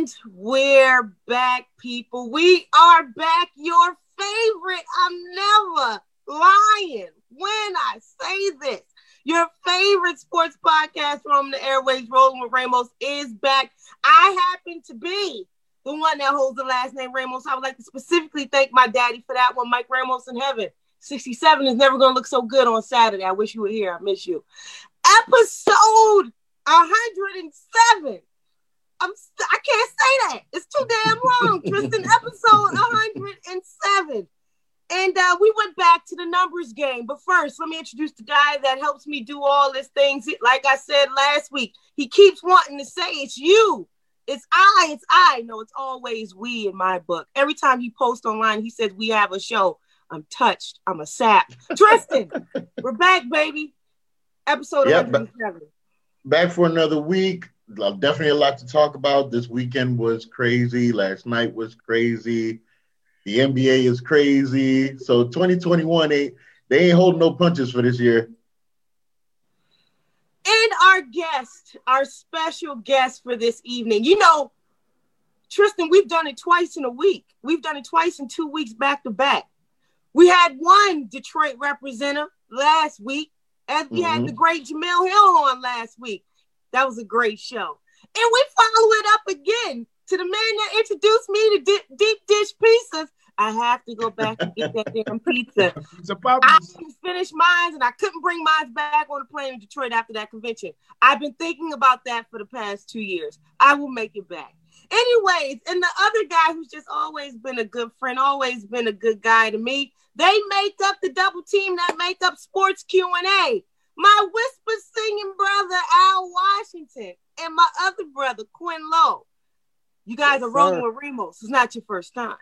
And we're back, people. We are back. Your favorite. I'm never lying when I say this. Your favorite sports podcast from the airways, Rolling with Ramos, is back. I happen to be the one that holds the last name Ramos. I would like to specifically thank my daddy for that one, Mike Ramos in heaven. 67 is never going to look so good on Saturday. I wish you were here. I miss you. Episode 107 I'm st- I can't say that. It's too damn long. Tristan, episode 107. And uh, we went back to the numbers game. But first, let me introduce the guy that helps me do all these things. Like I said last week, he keeps wanting to say it's you. It's I, it's I. No, it's always we in my book. Every time he posts online, he says we have a show. I'm touched. I'm a sap. Tristan, we're back, baby. Episode yep, 107. Back for another week definitely a lot to talk about. This weekend was crazy. Last night was crazy. The NBA is crazy. So 2021, they, they ain't holding no punches for this year. And our guest, our special guest for this evening, you know, Tristan, we've done it twice in a week. We've done it twice in two weeks back to back. We had one Detroit representative last week, and we mm-hmm. had the great Jemele Hill on last week. That was a great show. And we follow it up again to the man that introduced me to di- deep dish pizzas. I have to go back and get that damn pizza. I didn't finish mine and I couldn't bring mine back on the plane in Detroit after that convention. I've been thinking about that for the past two years. I will make it back. Anyways, and the other guy who's just always been a good friend, always been a good guy to me, they make up the double team that make up Sports Q&A my whisper singing brother Al Washington, and my other brother Quinn Lowe. You guys yes, are rolling sir. with Ramos. It's not your first time.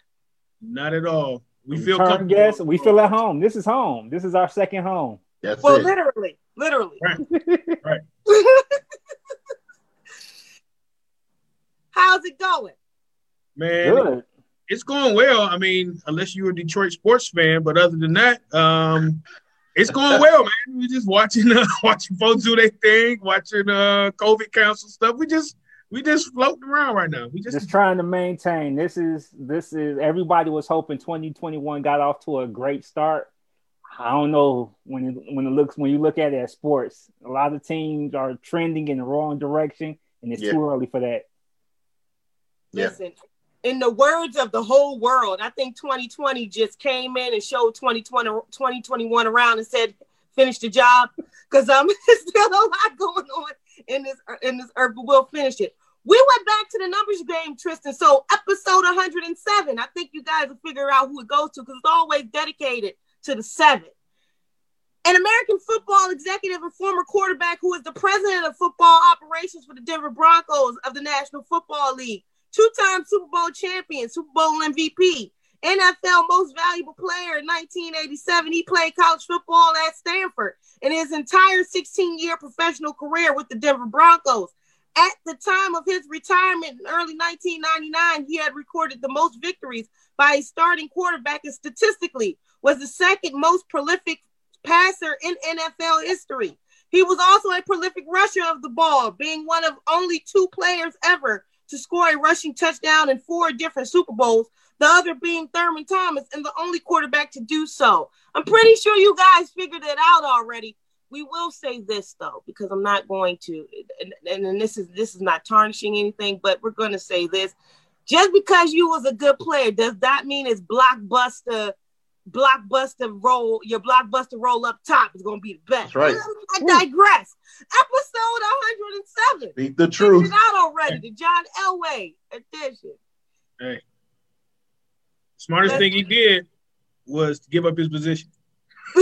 Not at all. We feel comfortable. Guests, we feel at home. This is home. This is our second home. That's well, it. literally, literally. Right. right. How's it going? Man, Good. it's going well. I mean, unless you're a Detroit sports fan, but other than that, um, it's going well, man. We're just watching uh, watching folks do their thing, watching uh COVID council stuff. We just we just floating around right now. We just, just trying to maintain. This is this is everybody was hoping 2021 got off to a great start. I don't know when it, when it looks when you look at it as sports, a lot of teams are trending in the wrong direction, and it's yeah. too early for that. Listen, in the words of the whole world, I think 2020 just came in and showed 2020, 2021 around and said, finish the job. Because um, there's still a lot going on in this in this earth, but we'll finish it. We went back to the numbers game, Tristan. So episode 107. I think you guys will figure out who it goes to because it's always dedicated to the seven. An American football executive and former quarterback who is the president of football operations for the Denver Broncos of the National Football League two-time Super Bowl champion, Super Bowl MVP, NFL Most Valuable Player in 1987. He played college football at Stanford in his entire 16-year professional career with the Denver Broncos. At the time of his retirement in early 1999, he had recorded the most victories by a starting quarterback and statistically was the second most prolific passer in NFL history. He was also a prolific rusher of the ball, being one of only two players ever to score a rushing touchdown in four different Super Bowls, the other being Thurman Thomas, and the only quarterback to do so. I'm pretty sure you guys figured it out already. We will say this though, because I'm not going to, and, and, this is this is not tarnishing anything, but we're going to say this: just because you was a good player does that mean it's blockbuster blockbuster roll, your blockbuster roll up top is going to be the best. That's right. I digress. Episode 107. Speak the truth. Figured out already. The John Elway edition. Hey, smartest Let's, thing he did was to give up his position.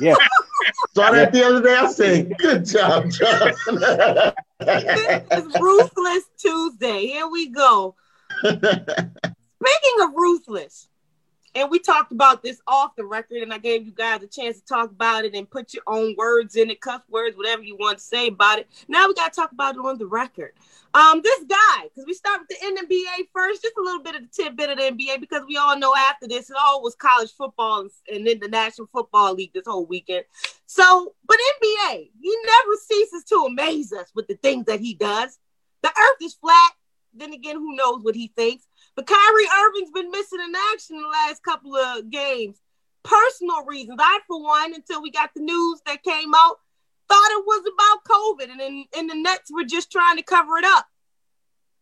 yeah. Saw that the other day. I said, "Good job, John." it's Ruthless Tuesday. Here we go. Speaking of ruthless, and we talked about this off the record, and I gave you guys a chance to talk about it and put your own words in it, cuss words, whatever you want to say about it. Now we got to talk about it on the record. Um, this guy, because we start with the NBA first, just a little bit of the tidbit of the NBA, because we all know after this, it all was college football and, and then the National Football League this whole weekend. So, but NBA, he never ceases to amaze us with the things that he does. The earth is flat. then again, who knows what he thinks? But Kyrie Irving's been missing in action the last couple of games. Personal reasons. I, for one, until we got the news that came out, thought it was about COVID, and then and the Nets were just trying to cover it up.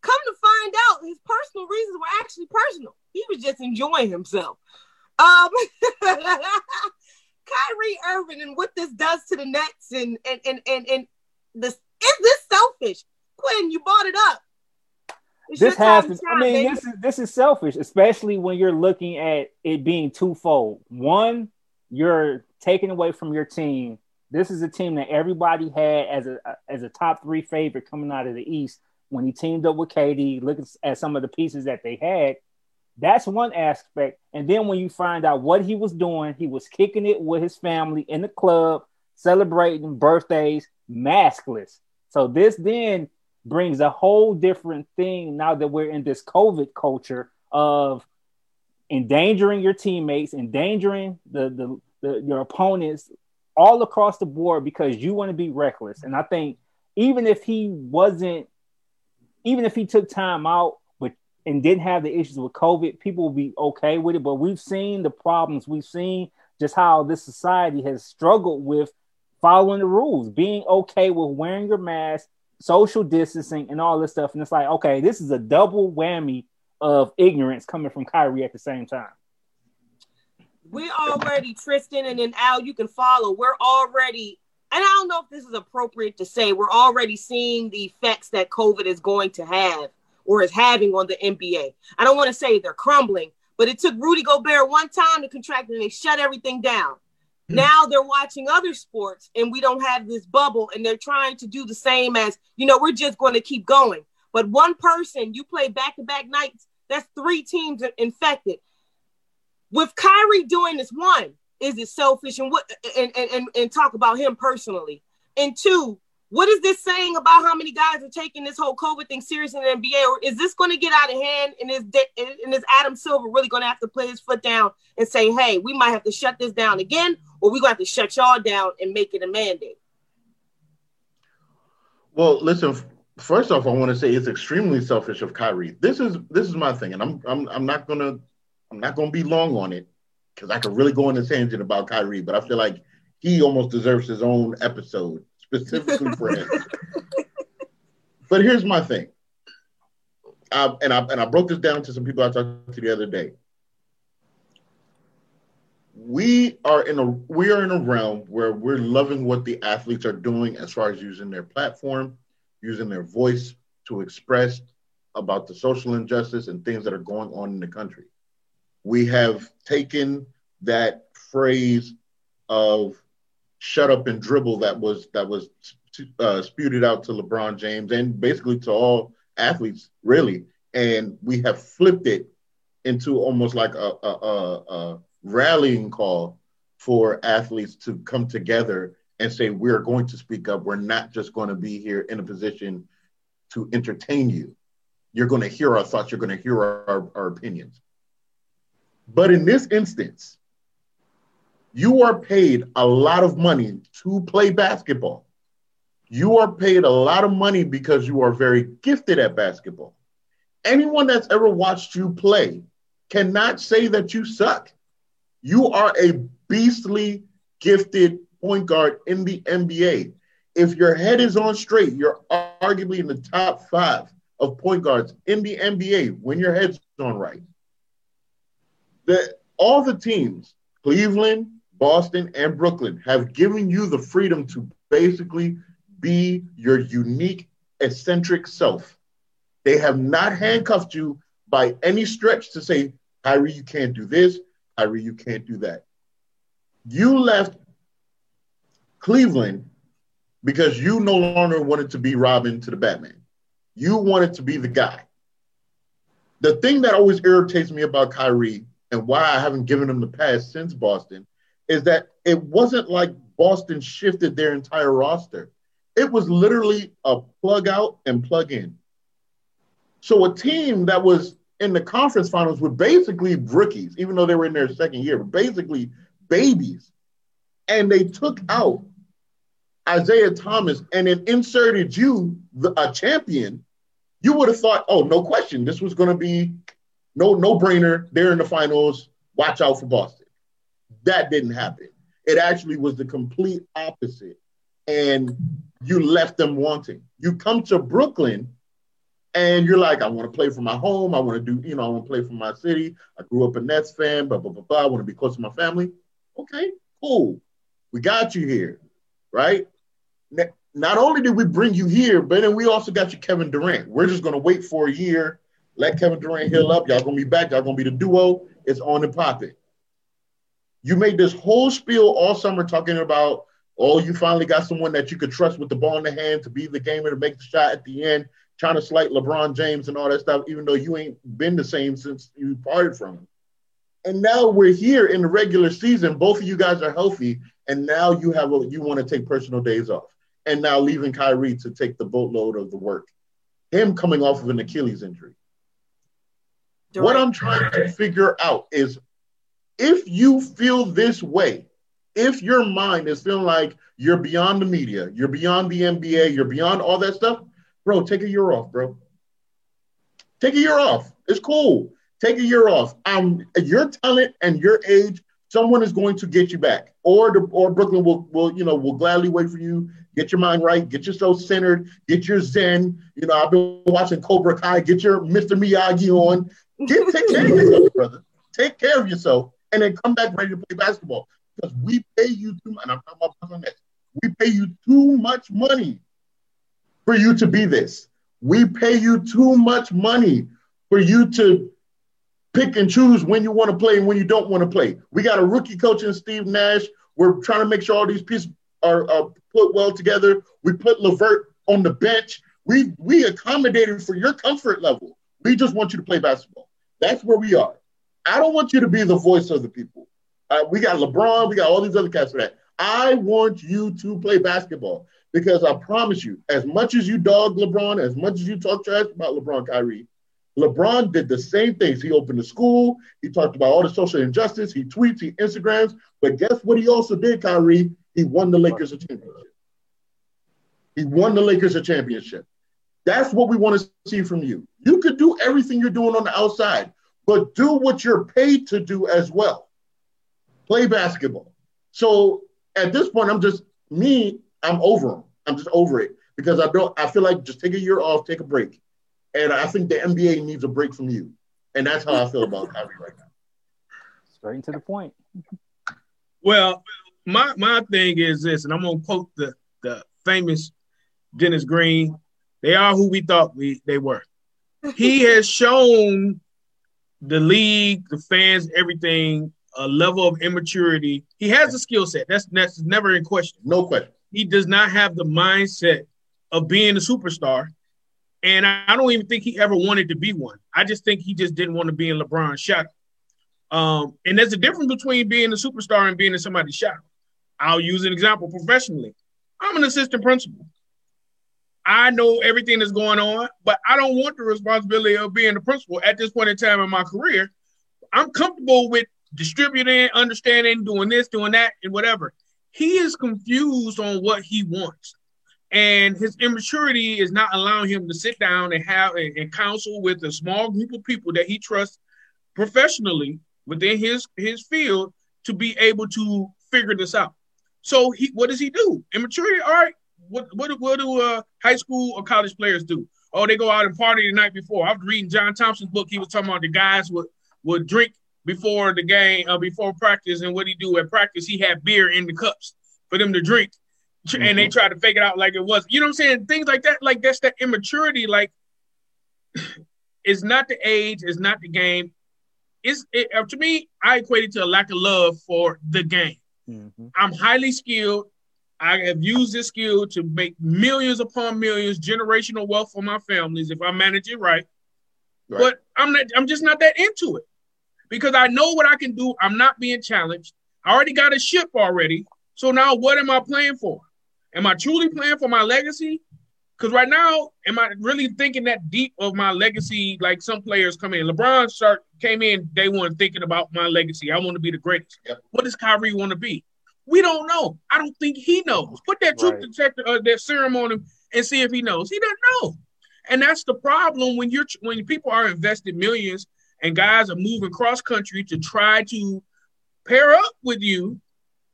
Come to find out, his personal reasons were actually personal. He was just enjoying himself. Um, Kyrie Irving and what this does to the Nets and and and and, and this is this selfish? Quinn, you brought it up. It's this has to, I mean, baby. this is this is selfish, especially when you're looking at it being twofold. One, you're taking away from your team. This is a team that everybody had as a as a top three favorite coming out of the East when he teamed up with KD. Look at some of the pieces that they had. That's one aspect. And then when you find out what he was doing, he was kicking it with his family in the club, celebrating birthdays, maskless. So this then brings a whole different thing now that we're in this COVID culture of endangering your teammates, endangering the, the, the your opponents all across the board because you want to be reckless. And I think even if he wasn't, even if he took time out but and didn't have the issues with COVID, people will be okay with it. But we've seen the problems, we've seen just how this society has struggled with following the rules, being okay with wearing your mask, social distancing, and all this stuff. And it's like, okay, this is a double whammy of ignorance coming from Kyrie at the same time. We're already Tristan and then Al, you can follow. We're already, and I don't know if this is appropriate to say, we're already seeing the effects that COVID is going to have or is having on the NBA. I don't want to say they're crumbling, but it took Rudy Gobert one time to contract and they shut everything down. Hmm. Now they're watching other sports and we don't have this bubble and they're trying to do the same as, you know, we're just going to keep going. But one person, you play back to back nights, that's three teams infected. With Kyrie doing this, one, is it selfish and what and, and, and, and talk about him personally? And two, what is this saying about how many guys are taking this whole COVID thing serious in the NBA? Or is this going to get out of hand? And is, and is Adam Silver really going to have to put his foot down and say, hey, we might have to shut this down again, or we're going to have to shut y'all down and make it a mandate? Well, listen. First off, I want to say it's extremely selfish of Kyrie. This is this is my thing, and I'm I'm I'm not gonna I'm not gonna be long on it because I could really go on a tangent about Kyrie, but I feel like he almost deserves his own episode specifically for him. but here's my thing. I, and I and I broke this down to some people I talked to the other day. We are in a we are in a realm where we're loving what the athletes are doing as far as using their platform, using their voice to express about the social injustice and things that are going on in the country. We have taken that phrase of shut up and dribble that was that was uh, spewed out to LeBron James and basically to all athletes, really. And we have flipped it into almost like a, a, a, a rallying call for athletes to come together and say, we're going to speak up. We're not just going to be here in a position to entertain you. You're going to hear our thoughts, you're going to hear our, our opinions. But in this instance, you are paid a lot of money to play basketball. You are paid a lot of money because you are very gifted at basketball. Anyone that's ever watched you play cannot say that you suck. You are a beastly gifted point guard in the NBA. If your head is on straight, you're arguably in the top five of point guards in the NBA when your head's on right. The, all the teams, Cleveland, Boston, and Brooklyn have given you the freedom to basically be your unique, eccentric self. They have not handcuffed you by any stretch to say, Kyrie, you can't do this, Kyrie, you can't do that. You left Cleveland because you no longer wanted to be Robin to the Batman. You wanted to be the guy. The thing that always irritates me about Kyrie and why I haven't given him the pass since Boston is that it wasn't like Boston shifted their entire roster. It was literally a plug out and plug in. So a team that was in the conference finals were basically rookies, even though they were in their second year, basically babies. And they took out Isaiah Thomas and then inserted you, the, a champion, you would have thought, oh, no question, this was going to be no no brainer. They're in the finals. Watch out for Boston. That didn't happen. It actually was the complete opposite, and you left them wanting. You come to Brooklyn, and you're like, I want to play for my home. I want to do, you know, I want to play for my city. I grew up a Nets fan. Blah blah blah blah. I want to be close to my family. Okay, cool. We got you here, right? not only did we bring you here, but then we also got you Kevin Durant. We're just going to wait for a year, let Kevin Durant heal up. Y'all going to be back. Y'all going to be the duo. It's on and popping. You made this whole spiel all summer talking about, oh, you finally got someone that you could trust with the ball in the hand to be the gamer to make the shot at the end, trying to slight LeBron James and all that stuff, even though you ain't been the same since you parted from him. And now we're here in the regular season. Both of you guys are healthy, and now you have a, you want to take personal days off and now leaving Kyrie to take the boatload of the work. Him coming off of an Achilles injury. What I'm trying to figure out is if you feel this way, if your mind is feeling like you're beyond the media, you're beyond the NBA, you're beyond all that stuff, bro, take a year off, bro. Take a year off. It's cool. Take a year off. Um, your talent and your age someone is going to get you back, or the, or Brooklyn will will you know will gladly wait for you. Get your mind right, get yourself centered, get your zen. You know, I've been watching Cobra Kai. Get your Mr. Miyagi on. Get take care of yourself, brother. Take care of yourself, and then come back ready to play basketball because we pay you too much. And I'm talking about Brooklyn Nets. We pay you too much money for you to be this. We pay you too much money for you to pick and choose when you want to play and when you don't want to play. We got a rookie coach in Steve Nash. We're trying to make sure all these pieces are, put well together. We put LeVert on the bench. We we accommodated for your comfort level. We just want you to play basketball. That's where we are. I don't want you to be the voice of the people. Uh, we got LeBron. We got all these other cats for that. I want you to play basketball because I promise you, as much as you dog LeBron, as much as you talk trash about LeBron, Kyrie, LeBron did the same things. He opened a school. He talked about all the social injustice. He tweets, he Instagrams. But guess what he also did, Kyrie? He won the Lakers a championship. He won the Lakers a championship. That's what we want to see from you. You could do everything you're doing on the outside, but do what you're paid to do as well. Play basketball. So at this point, I'm just me. I'm over him. I'm just over it because I don't. I feel like just take a year off, take a break and I think the NBA needs a break from you. And that's how I feel about Kyrie right now. Straight to the point. Well, my my thing is this, and I'm gonna quote the the famous Dennis Green. They are who we thought we they were. He has shown the league, the fans, everything, a level of immaturity. He has a skill set. That's that's never in question. No question. He does not have the mindset of being a superstar. And I don't even think he ever wanted to be one. I just think he just didn't want to be in LeBron's shadow. Um, and there's a difference between being a superstar and being in somebody's shadow. I'll use an example professionally. I'm an assistant principal. I know everything that's going on, but I don't want the responsibility of being the principal at this point in time in my career. I'm comfortable with distributing, understanding, doing this, doing that, and whatever. He is confused on what he wants and his immaturity is not allowing him to sit down and have and, and counsel with a small group of people that he trusts professionally within his his field to be able to figure this out. So he, what does he do? Immaturity. All right. What what what do uh, high school or college players do? Oh, they go out and party the night before. I was reading John Thompson's book. He was talking about the guys would would drink before the game, uh, before practice, and what he do at practice. He had beer in the cups for them to drink mm-hmm. and they mm-hmm. try to fake it out like it was. You know what I'm saying? Things like that, like that's that immaturity. Like, it's not the age, it's not the game. It's it, uh, to me, I equate it to a lack of love for the game. Mm-hmm. I'm highly skilled. I have used this skill to make millions upon millions, generational wealth for my families if I manage it right. right. But I'm not. I'm just not that into it because I know what I can do. I'm not being challenged. I already got a ship already. So now what am I playing for? Am I truly playing for my legacy? Because right now, am I really thinking that deep of my legacy? Like some players come in, LeBron start came in day one thinking about my legacy. I want to be the greatest. Yep. What does Kyrie want to be? We don't know. I don't think he knows. Put that truth right. detector, uh, that serum on him, and see if he knows. He doesn't know. And that's the problem when you're when people are invested millions and guys are moving cross country to try to pair up with you,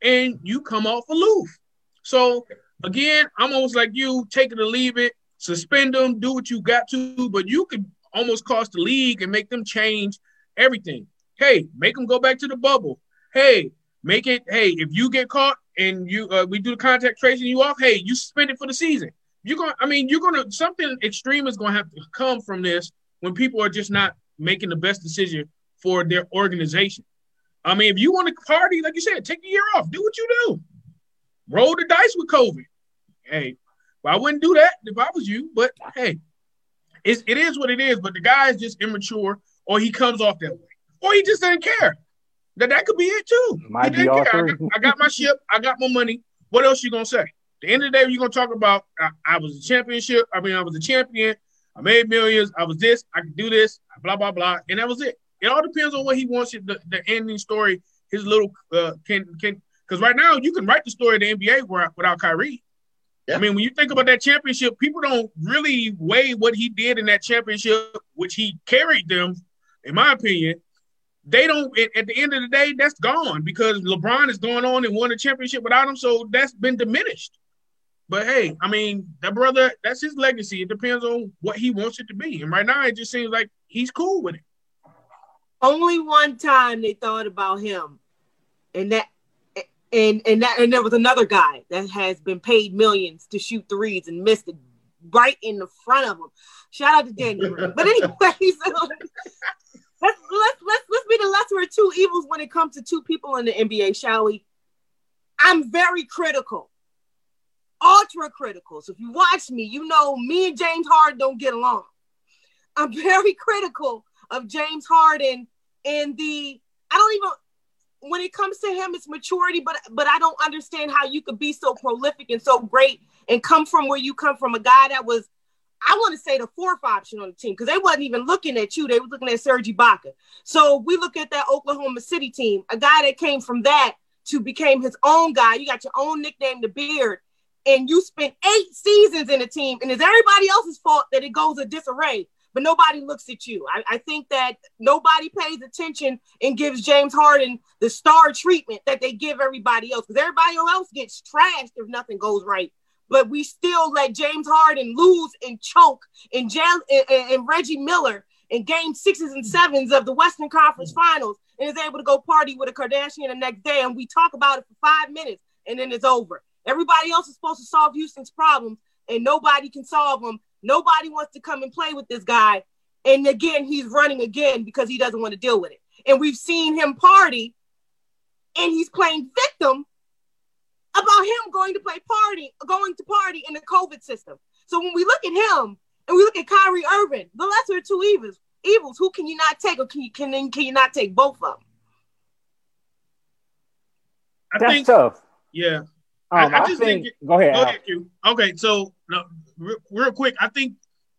and you come off aloof. So again, I'm almost like you, take it or leave it, suspend them, do what you got to, but you could almost cost the league and make them change everything. Hey, make them go back to the bubble. Hey, make it. Hey, if you get caught and you uh, we do the contact tracing you off, hey, you suspend it for the season. You're gonna. I mean, you're gonna something extreme is gonna have to come from this when people are just not making the best decision for their organization. I mean, if you want to party, like you said, take a year off, do what you do, roll the dice with COVID. Hey, well, I wouldn't do that if I was you, but hey, it's, it is what it is. But the guy is just immature, or he comes off that way, or he just doesn't care. That that could be it too. Might be I, got, I got my ship. I got my money. What else you gonna say? the end of the day, you're gonna talk about I, I, was a championship. I mean, I was a champion. I made millions. I was this. I could do this. Blah blah blah, and that was it. It all depends on what he wants. It, the, the ending story, his little uh, can can because right now you can write the story of the NBA without Kyrie. Yeah. I mean, when you think about that championship, people don't really weigh what he did in that championship, which he carried them, in my opinion. They don't. At the end of the day, that's gone because LeBron is going on and won a championship without him, so that's been diminished. But hey, I mean, that brother, that's his legacy. It depends on what he wants it to be. And right now, it just seems like he's cool with it. Only one time they thought about him, and that, and and that, and there was another guy that has been paid millions to shoot threes and missed it right in the front of him. Shout out to Daniel. but anyways, let's let's let's let's be the lesser of two evils when it comes to two people in the NBA, shall we? I'm very critical ultra critical. So if you watch me, you know me and James Harden don't get along. I'm very critical of James Harden and the I don't even when it comes to him, it's maturity, but but I don't understand how you could be so prolific and so great and come from where you come from, a guy that was, I want to say the fourth option on the team because they wasn't even looking at you; they were looking at Serge Ibaka. So we look at that Oklahoma City team, a guy that came from that to became his own guy. You got your own nickname, the Beard, and you spent eight seasons in a team, and it's everybody else's fault that it goes a disarray, but nobody looks at you. I, I think that nobody pays attention and gives James Harden the star treatment that they give everybody else because everybody else gets trashed if nothing goes right. But we still let James Harden lose and choke and, and, and, and Reggie Miller in game sixes and sevens of the Western Conference Finals and is able to go party with a Kardashian the next day. And we talk about it for five minutes and then it's over. Everybody else is supposed to solve Houston's problems, and nobody can solve them. Nobody wants to come and play with this guy. And again, he's running again because he doesn't want to deal with it. And we've seen him party, and he's playing victim about him going to play party, going to party in the COVID system. So when we look at him and we look at Kyrie Irving, the lesser of two evils, evils, who can you not take, or can you can, can you not take both of them? I That's think, tough. Yeah, um, I, I, just think, think, Go ahead. Go ahead, Okay, so no, real, real quick, I think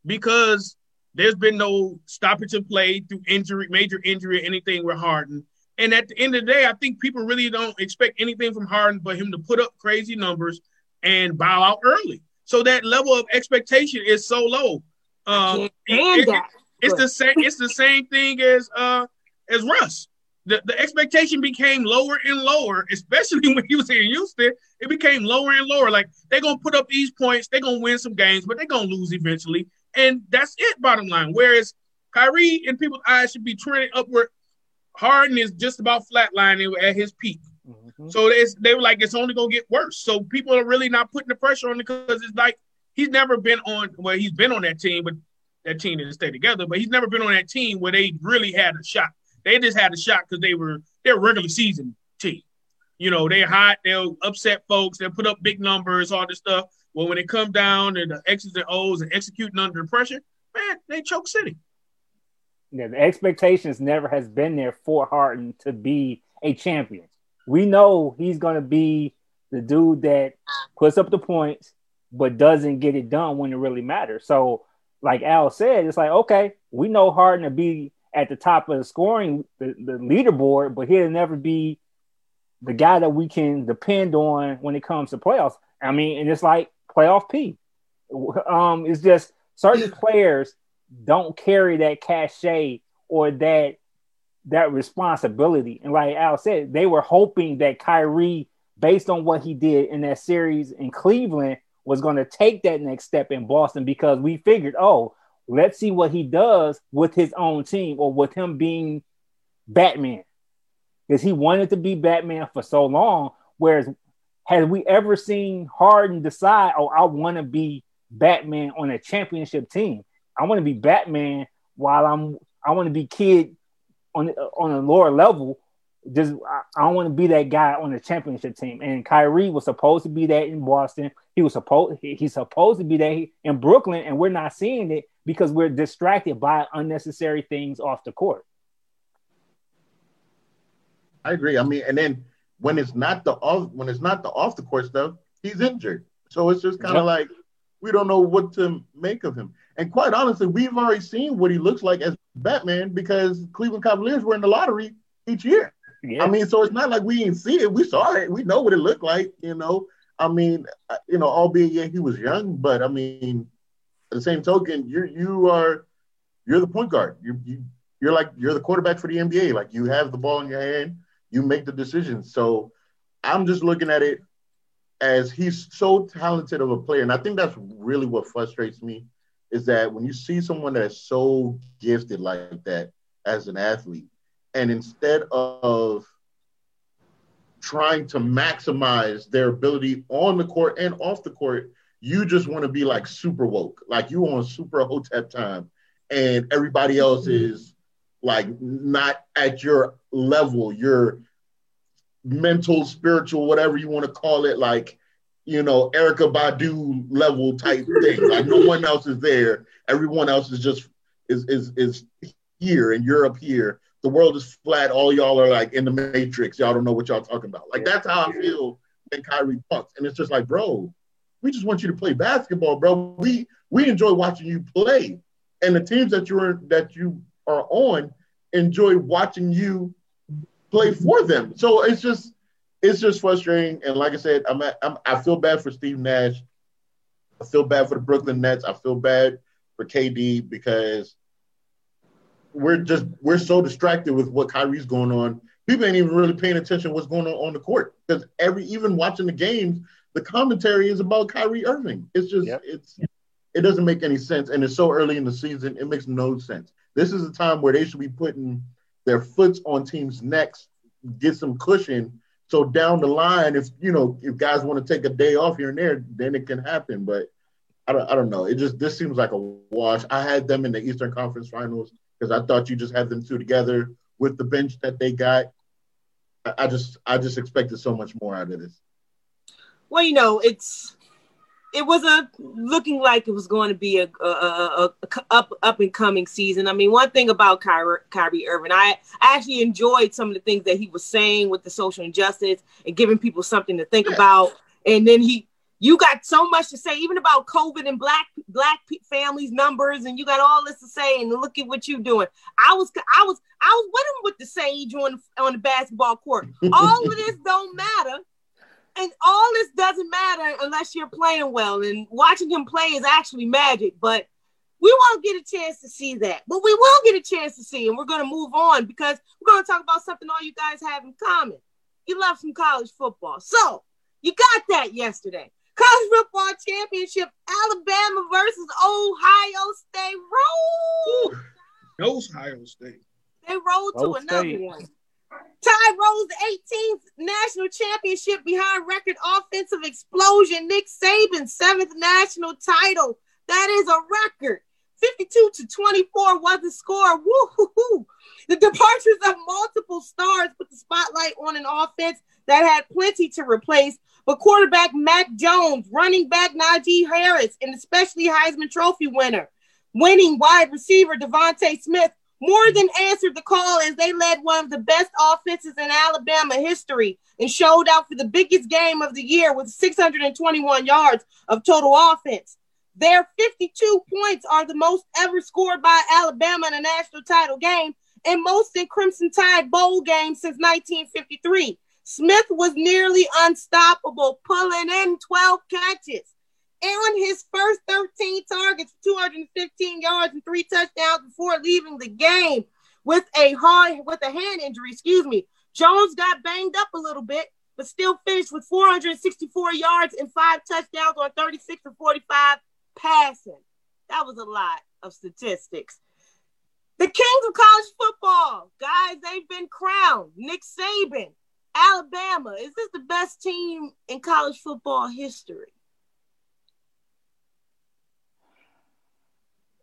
because there's been no stoppage of play through injury, major injury, anything with Harden. And at the end of the day, I think people really don't expect anything from Harden but him to put up crazy numbers and bow out early. So that level of expectation is so low. Uh, it, it, it's the same. It's the same thing as uh, as Russ the, the expectation became lower and lower, especially when he was in Houston. It became lower and lower. Like they're gonna put up these points, they're gonna win some games, but they're gonna lose eventually. And that's it, bottom line. Whereas Kyrie in people's eyes should be trending upward. Harden is just about flatlining at his peak. Mm-hmm. So they were like, it's only gonna get worse. So people are really not putting the pressure on him because it's like he's never been on well, he's been on that team, but that team didn't stay together, but he's never been on that team where they really had a shot. They just had a shot because they were they're regular season team. You know, they're hot, they'll upset folks, they'll put up big numbers, all this stuff. Well, when it comes down to the X's and O's and executing under pressure, man, they choke city. Yeah, the expectations never has been there for Harden to be a champion. We know he's gonna be the dude that puts up the points but doesn't get it done when it really matters. So, like Al said, it's like okay, we know Harden to be at the top of the scoring the, the leaderboard, but he'll never be the guy that we can depend on when it comes to playoffs. I mean, and it's like playoff P. Um, it's just certain players don't carry that cachet or that that responsibility. And like Al said, they were hoping that Kyrie, based on what he did in that series in Cleveland, was going to take that next step in Boston because we figured, oh, let's see what he does with his own team or with him being Batman. Because he wanted to be Batman for so long. Whereas, had we ever seen Harden decide, oh, I want to be Batman on a championship team? I want to be Batman while I'm, I want to be kid on on a lower level. Just I, don't want to be that guy on the championship team. And Kyrie was supposed to be that in Boston. He was supposed he's supposed to be that in Brooklyn, and we're not seeing it because we're distracted by unnecessary things off the court. I agree. I mean, and then when it's not the off when it's not the off the court stuff, he's injured. So it's just kind of yep. like we don't know what to make of him. And quite honestly, we've already seen what he looks like as Batman because Cleveland Cavaliers were in the lottery each year. Yeah. I mean, so it's not like we didn't see it. We saw it. We know what it looked like, you know. I mean, uh, you know, albeit yeah, he was young, but I mean, at the same token, you you are you're the point guard. You you you're like you're the quarterback for the NBA. Like you have the ball in your hand, you make the decisions. So I'm just looking at it as he's so talented of a player, and I think that's really what frustrates me is that when you see someone that's so gifted like that as an athlete, and instead of trying to maximize their ability on the court and off the court, you just want to be like super woke, like you on super hotep time, and everybody else mm-hmm. is like not at your level, your mental, spiritual, whatever you want to call it, like you know, Erykah Badu level type thing. Like no one else is there. Everyone else is just is is is here and you're up here. The world is flat. All y'all are like in the matrix. Y'all don't know what y'all talking about. Like that's how I feel when Kyrie talks. And it's just like, bro, we just want you to play basketball, bro. We we enjoy watching you play. And the teams that you're that you are on enjoy watching you play for them. So it's just it's just frustrating. And like I said, I'm, at, I'm I feel bad for Steve Nash. I feel bad for the Brooklyn Nets. I feel bad for KD because we're just we're so distracted with what Kyrie's going on. People ain't even really paying attention to what's going on on the court because every even watching the games, the commentary is about Kyrie Irving. It's just yep. it's it doesn't make any sense, and it's so early in the season. It makes no sense. This is a time where they should be putting their foots on teams' necks, get some cushion, so down the line, if you know, if guys want to take a day off here and there, then it can happen. But I don't, I don't know. It just this seems like a wash. I had them in the Eastern Conference Finals because I thought you just had them two together with the bench that they got. I, I just, I just expected so much more out of this. Well, you know, it's it was a looking like it was going to be a, a, a, a, up up and coming season. I mean, one thing about Kyrie, Kyrie Irving, I, I actually enjoyed some of the things that he was saying with the social injustice and giving people something to think yeah. about. And then he, you got so much to say, even about COVID and black black families numbers, and you got all this to say. And look at what you're doing. I was I was I was with him with the sage on on the basketball court. All of this don't matter and all this doesn't matter unless you're playing well. And watching him play is actually magic, but we won't get a chance to see that. But we will get a chance to see, and we're going to move on because we're going to talk about something all you guys have in common. You love some college football. So you got that yesterday. College football championship, Alabama versus Ohio State. Roll. Ohio State. They rolled to another State. one. Tide rolls 18th national championship behind record offensive explosion. Nick Saban, seventh national title. That is a record. 52 to 24 was the score. Woo-hoo-hoo. The departures of multiple stars put the spotlight on an offense that had plenty to replace. But quarterback Mac Jones, running back Najee Harris, and especially Heisman Trophy winner, winning wide receiver DeVonta Smith more than answered the call as they led one of the best offenses in Alabama history and showed out for the biggest game of the year with 621 yards of total offense. Their 52 points are the most ever scored by Alabama in a national title game and most in Crimson Tide bowl games since 1953. Smith was nearly unstoppable, pulling in 12 catches. And on his first 13 targets, 215 yards and three touchdowns before leaving the game with a hard with a hand injury. Excuse me. Jones got banged up a little bit, but still finished with 464 yards and five touchdowns on 36 and 45 passing. That was a lot of statistics. The kings of college football, guys, they've been crowned. Nick Saban, Alabama. Is this the best team in college football history?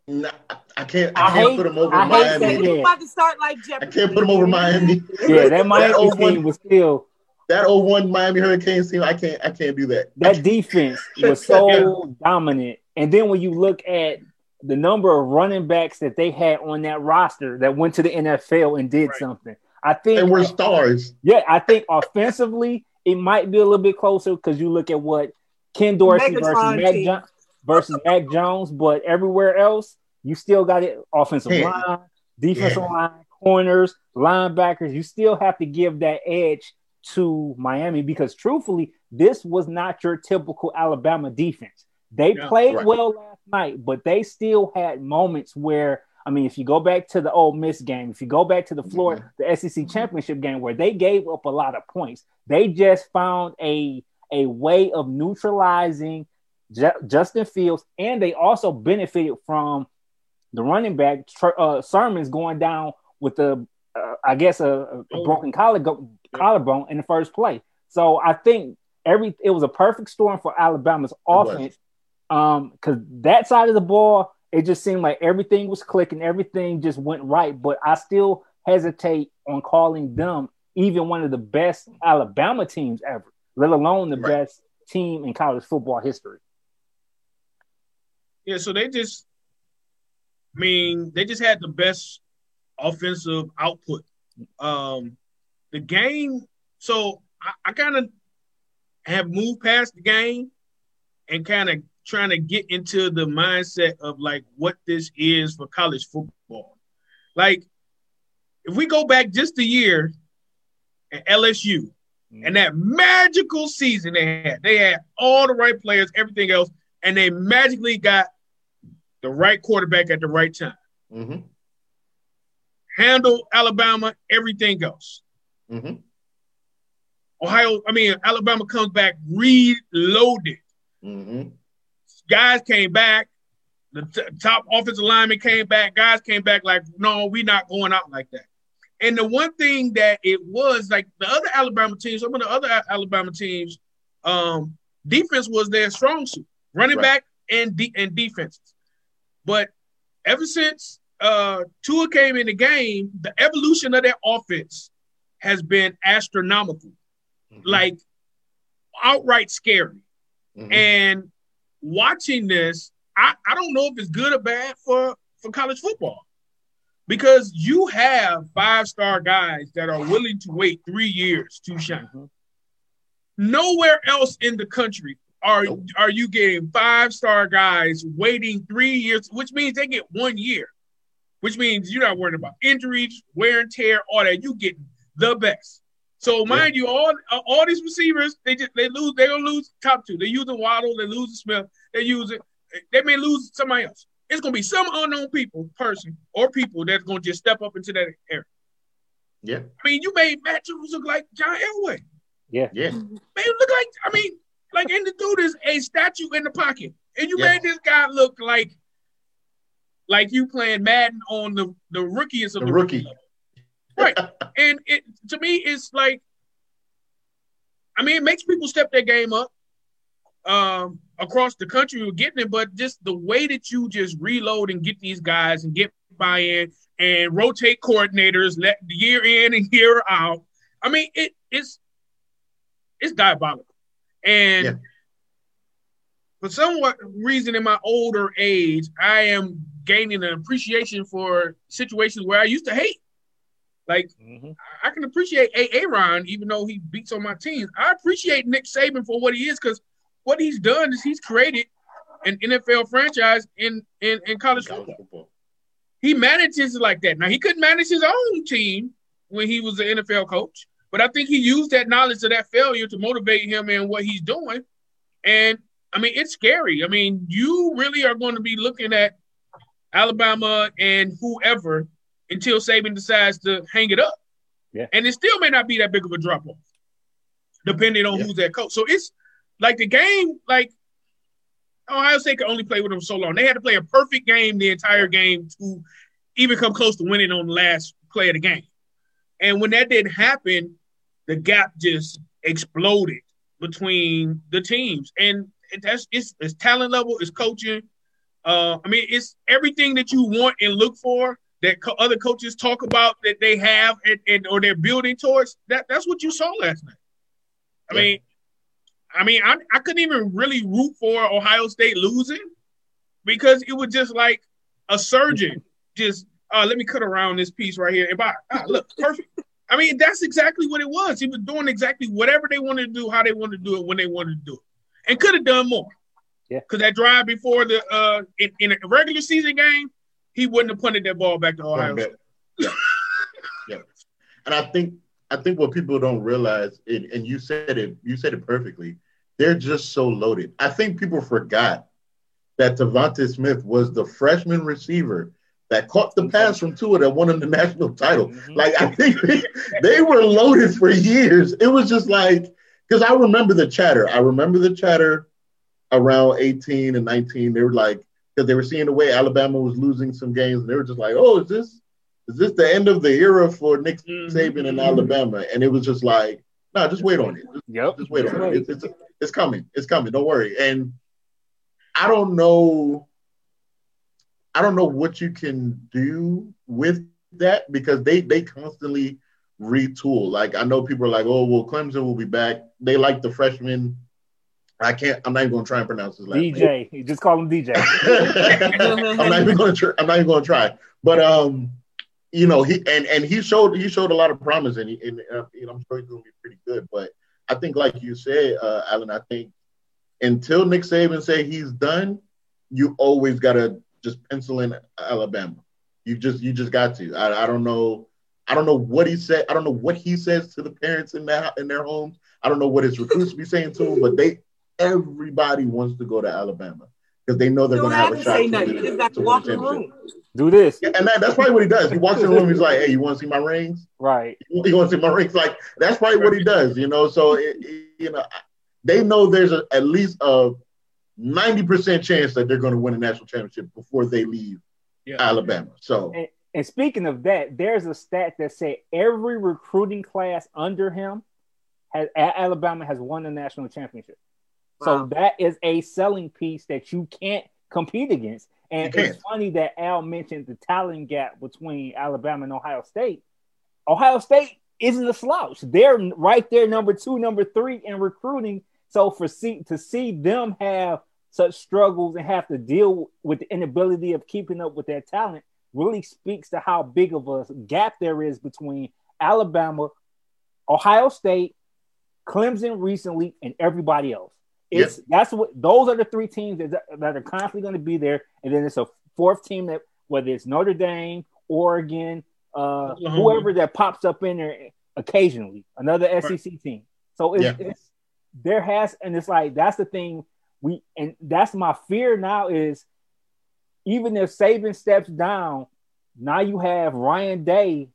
No, I can't. I, I can't hate, put them over I Miami. Hate about to start like I can't put them over Miami. Yeah, that Miami oh that team was still that old 01 Miami Hurricanes team. I can't. I can't do that. That defense was so dominant, and then when you look at the number of running backs that they had on that roster that went to the NFL and did right. something, I think and were stars. Yeah, I think offensively it might be a little bit closer because you look at what Ken Dorsey versus Mac, jo- versus Mac Jones, but everywhere else you still got it offensive yeah. line, defensive yeah. line, corners, linebackers. You still have to give that edge to Miami because truthfully, this was not your typical Alabama defense. They yeah, played right. well last night, but they still had moments where I mean, if you go back to the Ole Miss game, if you go back to the Florida, the SEC championship game where they gave up a lot of points, they just found a a way of neutralizing J- Justin Fields, and they also benefited from the running back uh, Sermon's going down with the, uh, I guess, a, a oh. broken collarbone, collarbone in the first play. So I think every it was a perfect storm for Alabama's offense, um, because that side of the ball, it just seemed like everything was clicking, everything just went right. But I still hesitate on calling them even one of the best Alabama teams ever, let alone the right. best team in college football history. Yeah, so they just I mean, they just had the best offensive output. Um, the game, so I, I kind of have moved past the game and kind of trying to get into the mindset of like what this is for college football. Like, if we go back just a year at LSU mm-hmm. and that magical season they had, they had all the right players, everything else, and they magically got the right quarterback at the right time. Mm-hmm. Handle Alabama, everything else. Mm-hmm. Ohio, I mean, Alabama comes back reloaded. Mm-hmm. Guys came back. The t- top offensive lineman came back. Guys came back like, no, we're not going out like that. And the one thing that it was like the other Alabama teams, some of the other Alabama teams, um, defense was their strong suit, running right. back and de- and defenses. But ever since uh, Tua came in the game, the evolution of their offense has been astronomical, mm-hmm. like outright scary. Mm-hmm. And watching this, I, I don't know if it's good or bad for, for college football because you have five star guys that are willing to wait three years to shine. Mm-hmm. Nowhere else in the country are nope. are you getting five star guys waiting three years, which means they get one year, which means you're not worried about injuries, wear and tear, all that. You get the best. So mind yeah. you, all uh, all these receivers, they just they lose. They're gonna lose top two. They use the Waddle, they lose the Smith, they use it. They may lose somebody else. It's gonna be some unknown people, person, or people that's gonna just step up into that area. Yeah. I mean, you made Mac Jones look like John Elway. Yeah. Yeah. Man, look like I mean, like, and the dude is a statue in the pocket, and you yeah. made this guy look like like you playing Madden on the the rookies of the, the rookie. rookie right, and it to me it's like, I mean, it makes people step their game up. Um, across the country we're getting it, but just the way that you just reload and get these guys and get buy-in and rotate coordinators, let the year in and year out. I mean, it, it's it's diabolical. And yeah. for some reason, in my older age, I am gaining an appreciation for situations where I used to hate. Like mm-hmm. I can appreciate A. Aaron, even though he beats on my teams. I appreciate Nick Saban for what he is because what he's done is he's created an NFL franchise in in, in college, college football. football. He manages it like that. Now he couldn't manage his own team when he was an NFL coach, but I think he used that knowledge of that failure to motivate him and what he's doing. And I mean, it's scary. I mean, you really are going to be looking at Alabama and whoever until Saban decides to hang it up. Yeah. And it still may not be that big of a drop off, depending on Yeah. who's that coach. So it's like the game, like Ohio State could only play with them so long. They had to play a perfect game the entire game to even come close to winning on the last play of the game. And when that didn't happen, the gap just exploded between the teams. And that's it's, it's talent level, it's coaching. Uh, I mean, it's everything that you want and look for that co- other coaches talk about that they have and, and or they're building towards. That that's what you saw last night. I Yeah. mean, I mean, I, I couldn't even really root for Ohio State losing because it was just like a surgeon. just uh, let me cut around this piece right here. And by, ah, look, perfect. I mean, that's exactly what it was. He was doing exactly whatever they wanted to do, how they wanted to do it, when they wanted to do it, and could have done more. Yeah. Because that drive before the uh in, in a regular season game, he wouldn't have punted that ball back to Ohio State. back. Yeah. yeah. And I think I think what people don't realize, and, and you said it, you said it perfectly. They're just so loaded. I think people forgot that DeVonta Smith was the freshman receiver that caught the pass from Tua that won him the national title. Mhm. Like I think they, they were loaded for years. It was just like because I remember the chatter. I remember the chatter around 18 and 19. They were like because they were seeing the way Alabama was losing some games, and they were just like, "Oh, is this is this the end of the era for Nick Mhm. Saban in Alabama?" And it was just like, "No, just wait on it. Just, Yep. just wait on Right. it. It's, it's it's coming. It's coming. Don't worry." And I don't know. I don't know what you can do with that because they they constantly retool. Like I know people are like, "Oh, well, Clemson will be back." They like the freshman. I can't. I'm not even going to try and pronounce his last name. DJ. You just call him DJ. I'm not even going to. Try, I'm not even going to try. But um, you know, he and and he showed he showed a lot of promise, and, he, and uh, you know, I'm sure he's going to be pretty good. But I think, like you said, uh, Alan, I think until Nick Saban say he's done, you always got to just pencil in Alabama. You just you just got to. I, I don't know. I don't know what he said. I don't know what he says to the parents in their in their homes. I don't know what his recruits be saying to him, but they everybody wants to go to Alabama because they know they're going to have have a shot say to nothing. win You just got to walk the in the championship. room. Do this. Yeah, and that, that's probably what he does. He walks in the room. He's like, "Hey, you want to see my rings? Right. You want to see my rings?" Like that's probably what he does. You know, so it, it- you know, they know there's a, at least a ninety percent chance that they're going to win a national championship before they leave Yeah. Alabama. So And, and speaking of that, there's a stat that said every recruiting class under him has at Alabama has won the national championship. So that is a selling piece that you can't compete against. And it's funny that Al mentioned the talent gap between Alabama and Ohio State. Ohio State isn't a slouch. They're right there, number two, number three in recruiting. So for see to see them have such struggles and have to deal with the inability of keeping up with their talent really speaks to how big of a gap there is between Alabama, Ohio State, Clemson recently, and everybody else. It's that's what those are the three teams that, that are constantly going to be there, and then it's a fourth team that whether it's Notre Dame, Oregon, uh, Oklahoma. whoever that pops up in there occasionally, another SEC team. So it's, Yeah. it's there has, and it's like that's the thing we, and that's my fear now is even if Saban steps down, now you have Ryan Day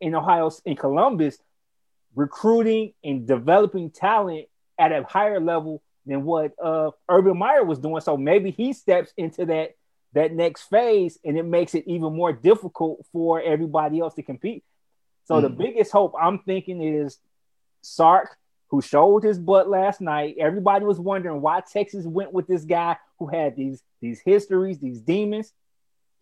in Ohio in Columbus recruiting and developing talent at a higher level than what uh, Urban Meyer was doing. So maybe he steps into that that next phase, and it makes it even more difficult for everybody else to compete. So the Mhm. biggest hope I'm thinking is Sark, who showed his butt last night. Everybody was wondering why Texas went with this guy who had these these histories, these demons.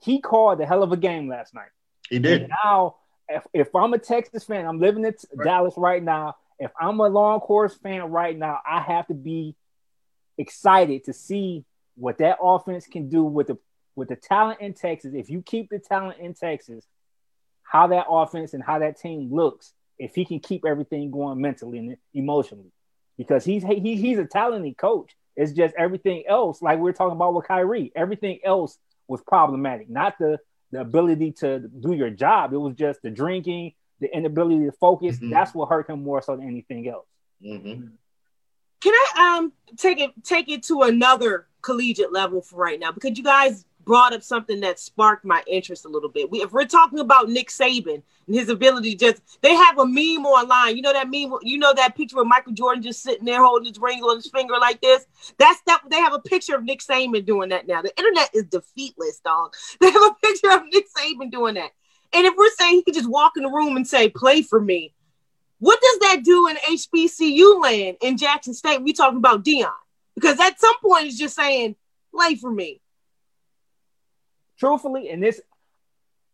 He called a hell of a game last night. he And did. now, if, if I'm a Texas fan, I'm living in Right. Dallas right now. If I'm a Longhorns fan right now, I have to be excited to see what that offense can do with the with the talent in Texas. If you keep the talent in Texas, how that offense and how that team looks, if he can keep everything going mentally and emotionally, because he's he, he's a talented coach. It's just everything else, like we are talking about with Kyrie, everything else was problematic, not the the ability to do your job. It was just the drinking, the inability to focus. Mhm. That's what hurt him more so than anything else. hmm can I um take it take it to another collegiate level for right now? Because you guys brought up something that sparked my interest a little bit. We, if we're talking about Nick Saban and his ability, just they have a meme online. You know that meme. You know that picture of Michael Jordan just sitting there holding his ring on his finger like this. That's that. They have a picture of Nick Saban doing that now. The internet is defeatless, dog. They have a picture of Nick Saban doing that. And if we're saying he could just walk in the room and say, "Play for me," what does that do in HBCU land in Jackson State? We talking about Deion because at some point it's just saying, "Play for me." truthfully, and this,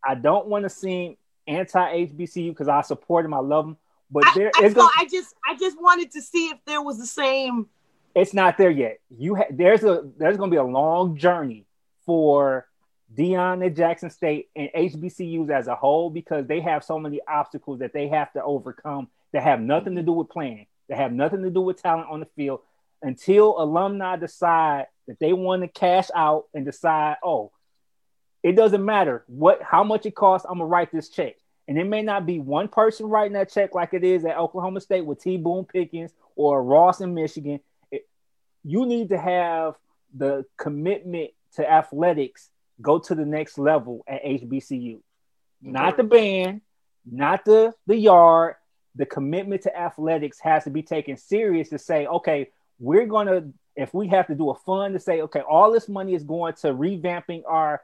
I don't want to seem anti HBCU because I support them, I love them, but there I, is. Gonna, I just, I just wanted to see if there was the same. It's not there yet. You ha- there's a there's going to be a long journey for Deion at Jackson State and HBCUs as a whole because they have so many obstacles that they have to overcome that have nothing to do with playing, that have nothing to do with talent on the field. Until alumni decide that they want to cash out and decide, oh, it doesn't matter what how much it costs. I'm gonna write this check, and it may not be one person writing that check like it is at Oklahoma State with T. Boone Pickens or Ross in Michigan. It, you need to have the commitment to athletics go to the next level at HBCU. Not the band, not the the yard. The commitment to athletics has to be taken serious to say, okay, we're gonna if we have to do a fund to say, okay, all this money is going to revamping our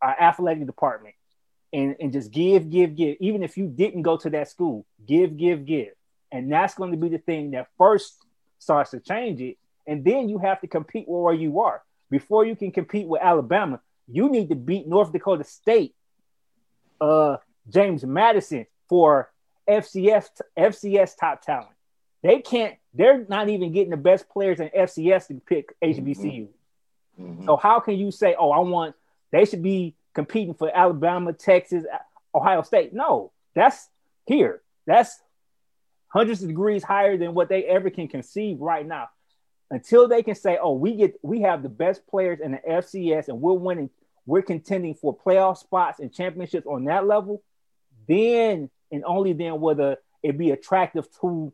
our athletic department and, and just give, give, give. Even if you didn't go to that school, give, give, give. And that's going to be the thing that first starts to change it. And then you have to compete where you are. Before you can compete with Alabama, you need to beat North Dakota State, uh, James Madison for FCS FCS top talent. They can't. They're not even getting the best players in FCS to pick HBCU. Mm-hmm. mm-hmm. So how can you say, "Oh, I want they should be competing for Alabama, Texas, Ohio State. No, that's here. That's hundreds of degrees higher than what they ever can conceive right now. Until they can say, "Oh, we get we have the best players in the FCS and we're winning, we're contending for playoff spots and championships on that level," then and only then will it be attractive to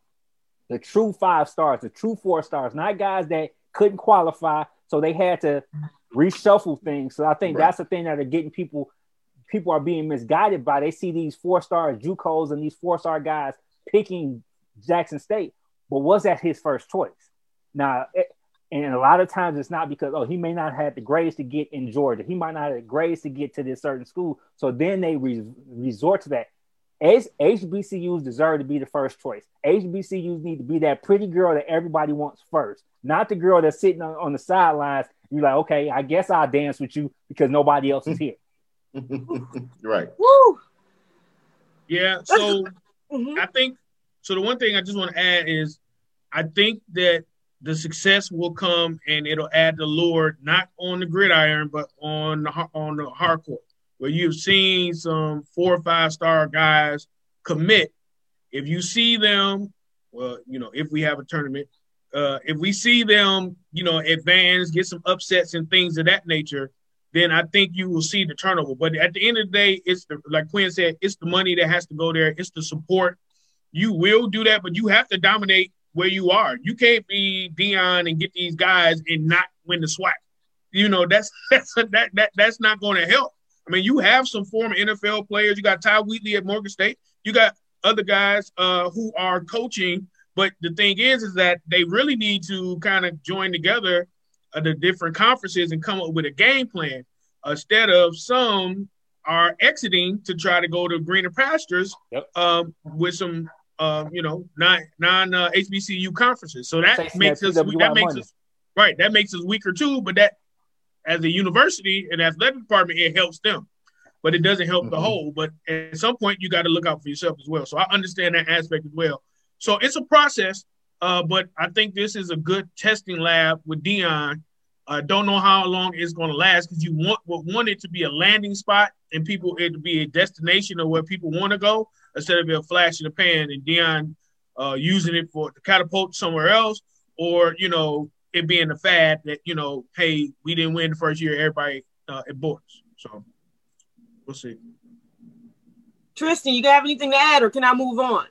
the true five stars, the true four stars, not guys that couldn't qualify, so they had to reshuffle things. So I think right. that's the thing that are getting people people are being misguided by. They see these four star JUCOs and these four star guys picking Jackson State, but was that his first choice? Now, it, and a lot of times it's not because oh he may not have the grades to get in Georgia, he might not have the grades to get to this certain school. So then they re- resort to that. As HBCUs deserve to be the first choice. HBCUs need to be that pretty girl that everybody wants first, not the girl that's sitting on, on the sidelines you're like, okay, I guess I'll dance with you because nobody else is here. right. Woo. Yeah. So mm-hmm. I think so. The one thing I just want to add is I think that the success will come and it'll add the lure not on the gridiron but on the on the hardcore where you've seen some four or five star guys commit. If you see them, well, you know, if we have a tournament, uh, if we see them, you know, advance, get some upsets and things of that nature, then I think you will see the turnover. But at the end of the day, it's the like Quinn said, it's the money that has to go there. It's the support. You will do that, but you have to dominate where you are. You can't be Deion and get these guys and not win the SWAC. You know, that's that's that that that's not going to help. I mean, you have some former NFL players. You got Ty Wheatley at Morgan State. You got other guys uh, who are coaching but the thing is, is that they really need to kind of join together uh, the different conferences and come up with a game plan instead of some are exiting to try to go to greener pastures yep. um, with some, uh, you know, non non uh, HBCU conferences. So that makes us that makes money. us right. That makes us weaker too. But that as a university and athletic department, it helps them, but it doesn't help mm-hmm. the whole. But at some point, you got to look out for yourself as well. So I understand that aspect as well. So it's a process, uh, but I think this is a good testing lab with Deion. I uh, don't know how long it's going to last because you want want it to be a landing spot and people it to be a destination of where people want to go instead of a flash in the pan and Deion uh, using it for to catapult somewhere else or you know it being a fad that you know hey we didn't win the first year everybody uh, it borders so we'll see. Tristan, you got anything to add or can I move on?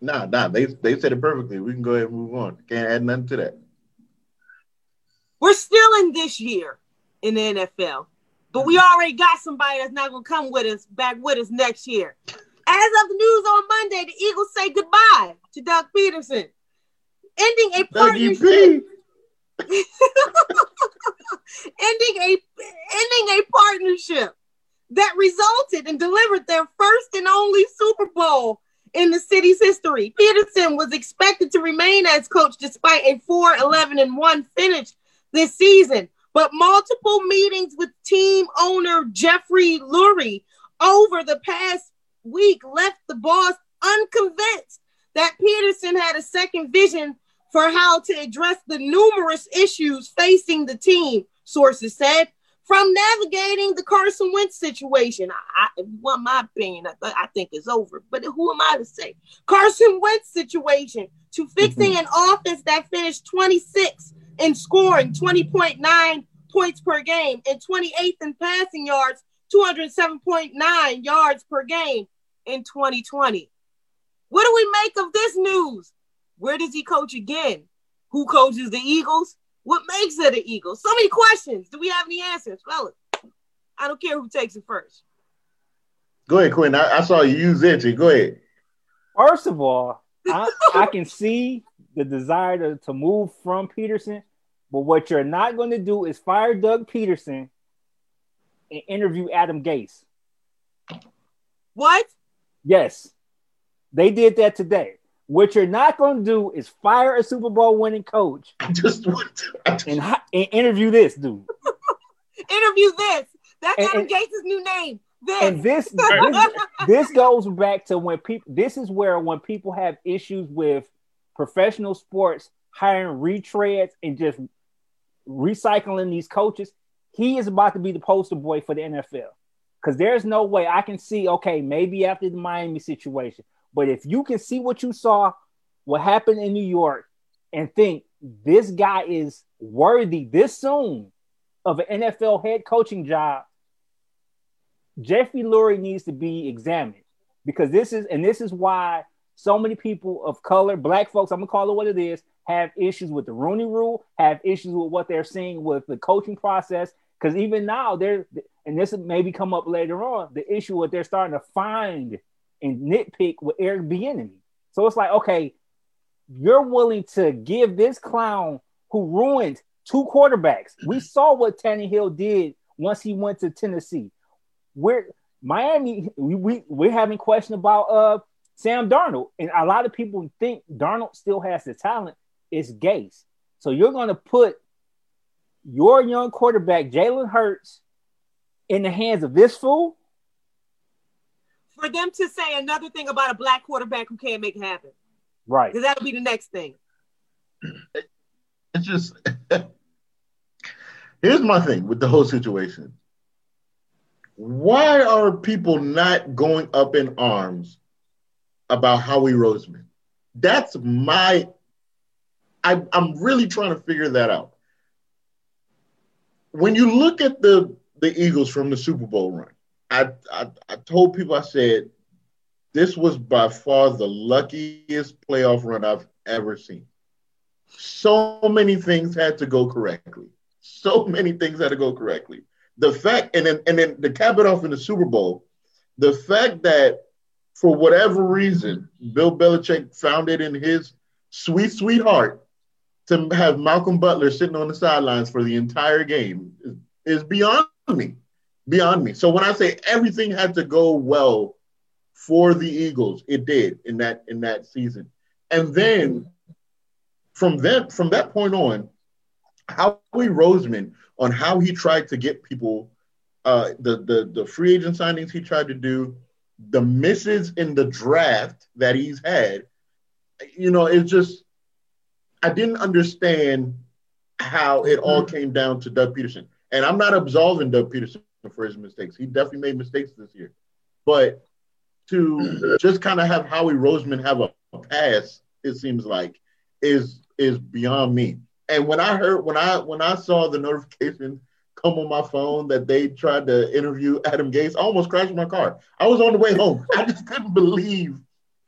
Nah, nah, they they said it perfectly. We can go ahead and move on. Can't add nothing to that. We're still in this year in the NFL, but we already got somebody that's not going to come with us back with us next year. As of the news on Monday, the Eagles say goodbye to Doug Pederson, ending a partnership. ending a ending a partnership that resulted and delivered their first and only Super Bowl in the city's history. Pederson was expected to remain as coach despite a 4 11 and 1 finish this season, but multiple meetings with team owner Jeffrey Lurie over the past week left the boss unconvinced that Pederson had a second vision for how to address the numerous issues facing the team, sources said. From navigating the Carson Wentz situation, I, I well, my opinion, I, I think is over. But who am I to say? Carson Wentz situation to fixing mm-hmm. an offense that finished 26 in scoring, 20.9 points per game, and 28th in passing yards, 207.9 yards per game in 2020. What do we make of this news? Where does he coach again? Who coaches the Eagles? What makes it the Eagles? So many questions. Do we have any answers, fellas? I don't care who takes it first. Go ahead, Quinn. I, I saw you use it. Go ahead. First of all, I, I can see the desire to, to move from Pederson, but what you're not going to do is fire Doug Pederson and interview Adam Gase. What? Yes. They did that today. What you're not going to do is fire a Super Bowl winning coach. I just want to, just... And, and, interview this dude. interview this. That's and, Adam and, Gates' new name. This. And this, this this goes back to when people. This is where when people have issues with professional sports hiring retreads and just recycling these coaches. He is about to be the poster boy for the NFL because there's no way I can see. Okay, maybe after the Miami situation, but if you can see what you saw, what happened in New York, and think this guy is worthy this soon of an NFL head coaching job, Jeffrey Lurie needs to be examined because this is, and this is why so many people of color, black folks, I'm gonna call it what it is, have issues with the Rooney Rule, have issues with what they're seeing with the coaching process. Because even now, they're, and this maybe come up later on, the issue what they're starting to find and nitpick with Eric Bieniemy. So it's like, okay, you're willing to give this clown who ruined two quarterbacks. We saw what Tannehill did once he went to Tennessee. We're Miami, we, we we're having question about uh Sam Darnold, and a lot of people think Darnold still has the talent. It's Gase. So you're going to put your young quarterback Jalen Hurts in the hands of this fool for them to say another thing about a black quarterback who can't make it happen. Right. Because that'll be the next thing. It's just here's my thing with the whole situation. Why are people not going up in arms about Howie Roseman? That's my I, I'm really trying to figure that out. When you look at the the Eagles from the Super Bowl run, I, I, told people, I said, this was by far the luckiest playoff run I've ever seen. So many things had to go correctly. So many things had to go correctly. The fact, and then and then the cap it off in the Super Bowl, the fact that for whatever reason, Bill Belichick found it in his sweet, sweet heart to have Malcolm Butler sitting on the sidelines for the entire game is beyond me beyond me. So when I say everything had to go well for the Eagles, it did in that in that season. And then from that from that point on, Howie Roseman on how he tried to get people uh, the the the free agent signings he tried to do, the misses in the draft that he's had, you know, it's just I didn't understand how it all came down to Doug Pederson. And I'm not absolving Doug Pederson for his mistakes. He definitely made mistakes this year. But to just kind of have Howie Roseman have a, a pass, it seems like, is is beyond me. And when I heard when I when I saw the notification come on my phone that they tried to interview Adam Gase, I almost crashed my car. I was on the way home. I just couldn't believe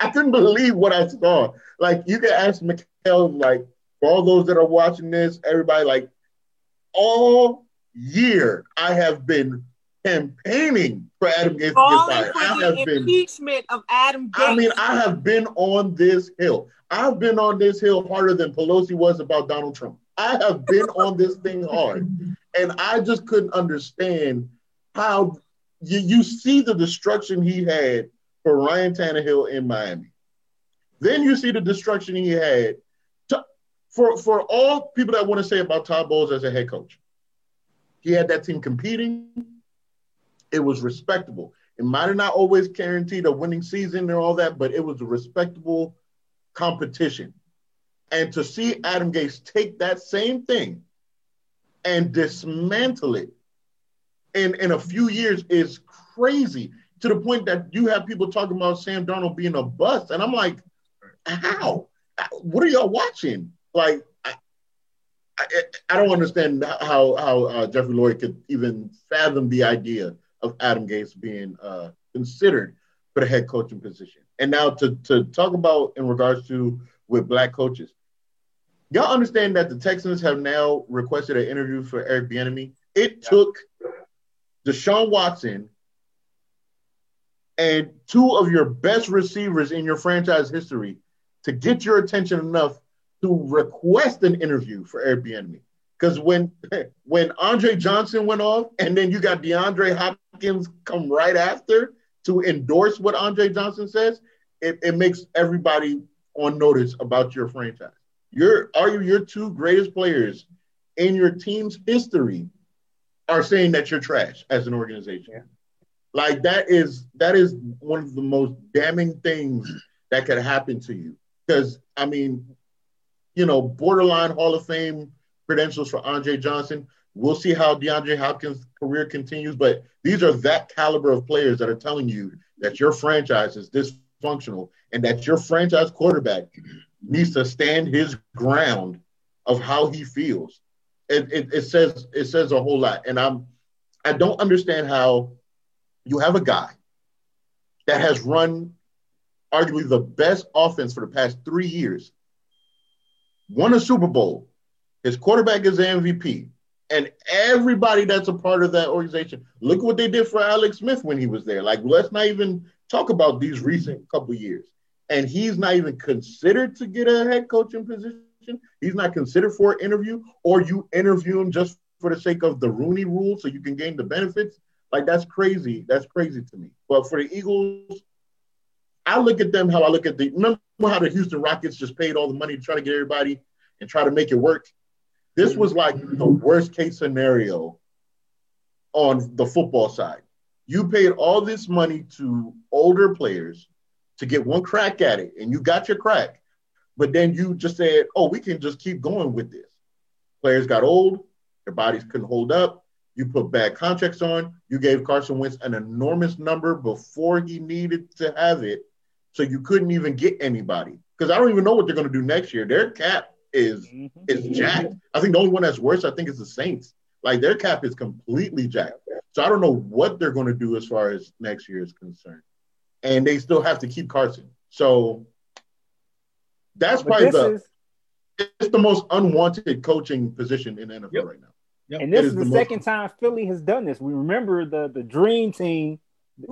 I couldn't believe what I saw. Like you can ask Mikhail, like for all those that are watching this, everybody like all year I have been campaigning for Adam Gase to get fired. I have been impeachment of Adam Gase. I mean, I have been on this hill. I've been on this hill harder than Pelosi was about Donald Trump. I have been on this thing hard, and I just couldn't understand how you, you see the destruction he had for Ryan Tannehill in Miami. Then you see the destruction he had to, for for all people that want to say about Todd Bowles as a head coach. He had that team competing. It was respectable. It might have not always guaranteed a winning season and all that, but it was a respectable competition. And to see Adam Gase take that same thing and dismantle it in, in a few years is crazy to the point that you have people talking about Sam Darnold being a bust. And I'm like, how? What are y'all watching? Like, I, I, I don't understand how how uh, Jeffrey Lloyd could even fathom the idea of Adam Gase being uh, considered for the head coaching position. And now to to talk about in regards to with black coaches, y'all understand that the Texans have now requested an interview for Eric Bieniemy. It yeah. took Deshaun Watson and two of your best receivers in your franchise history to get your attention enough to request an interview for Eric Bieniemy. Because when when Andre Johnson went off, and then you got DeAndre Hopkins come right after to endorse what Andre Johnson says, it, it makes everybody on notice about your franchise. Your are you your two greatest players in your team's history are saying that you're trash as an organization. Yeah. Like that is that is one of the most damning things that could happen to you. Because I mean, you know, borderline Hall of Fame credentials for Andre Johnson. We'll see how DeAndre Hopkins' career continues, but these are that caliber of players that are telling you that your franchise is dysfunctional and that your franchise quarterback needs to stand his ground of how he feels. It, it, it says it says a whole lot, and I'm I don't understand how you have a guy that has run arguably the best offense for the past three years, won a Super Bowl, his quarterback is the MVP, and everybody that's a part of that organization. Look what they did for Alex Smith when he was there. Like, let's not even talk about these recent couple years. And he's not even considered to get a head coaching position. He's not considered for an interview, or you interview him just for the sake of the Rooney rule so you can gain the benefits. Like that's crazy. That's crazy to me. But for the Eagles, I look at them how I look at the remember how the Houston Rockets just paid all the money to try to get everybody and try to make it work. This was like the worst case scenario on the football side. You paid all this money to older players to get one crack at it, and you got your crack, but then you just said, "Oh, we can just keep going with this." Players got old, their bodies couldn't hold up. You put bad contracts on. You gave Carson Wentz an enormous number before he needed to have it, so you couldn't even get anybody. Because I don't even know what they're going to do next year. Their cap is mm-hmm. is jacked. I think the only one that's worse, I think, is the Saints. Like their cap is completely jacked. So I don't know what they're going to do as far as next year is concerned. And they still have to keep Carson. So that's probably the is, it's the most unwanted coaching position in NFL yep. right now. Yep. And this is, is, the, the second time Philly has done this. We remember the the dream team,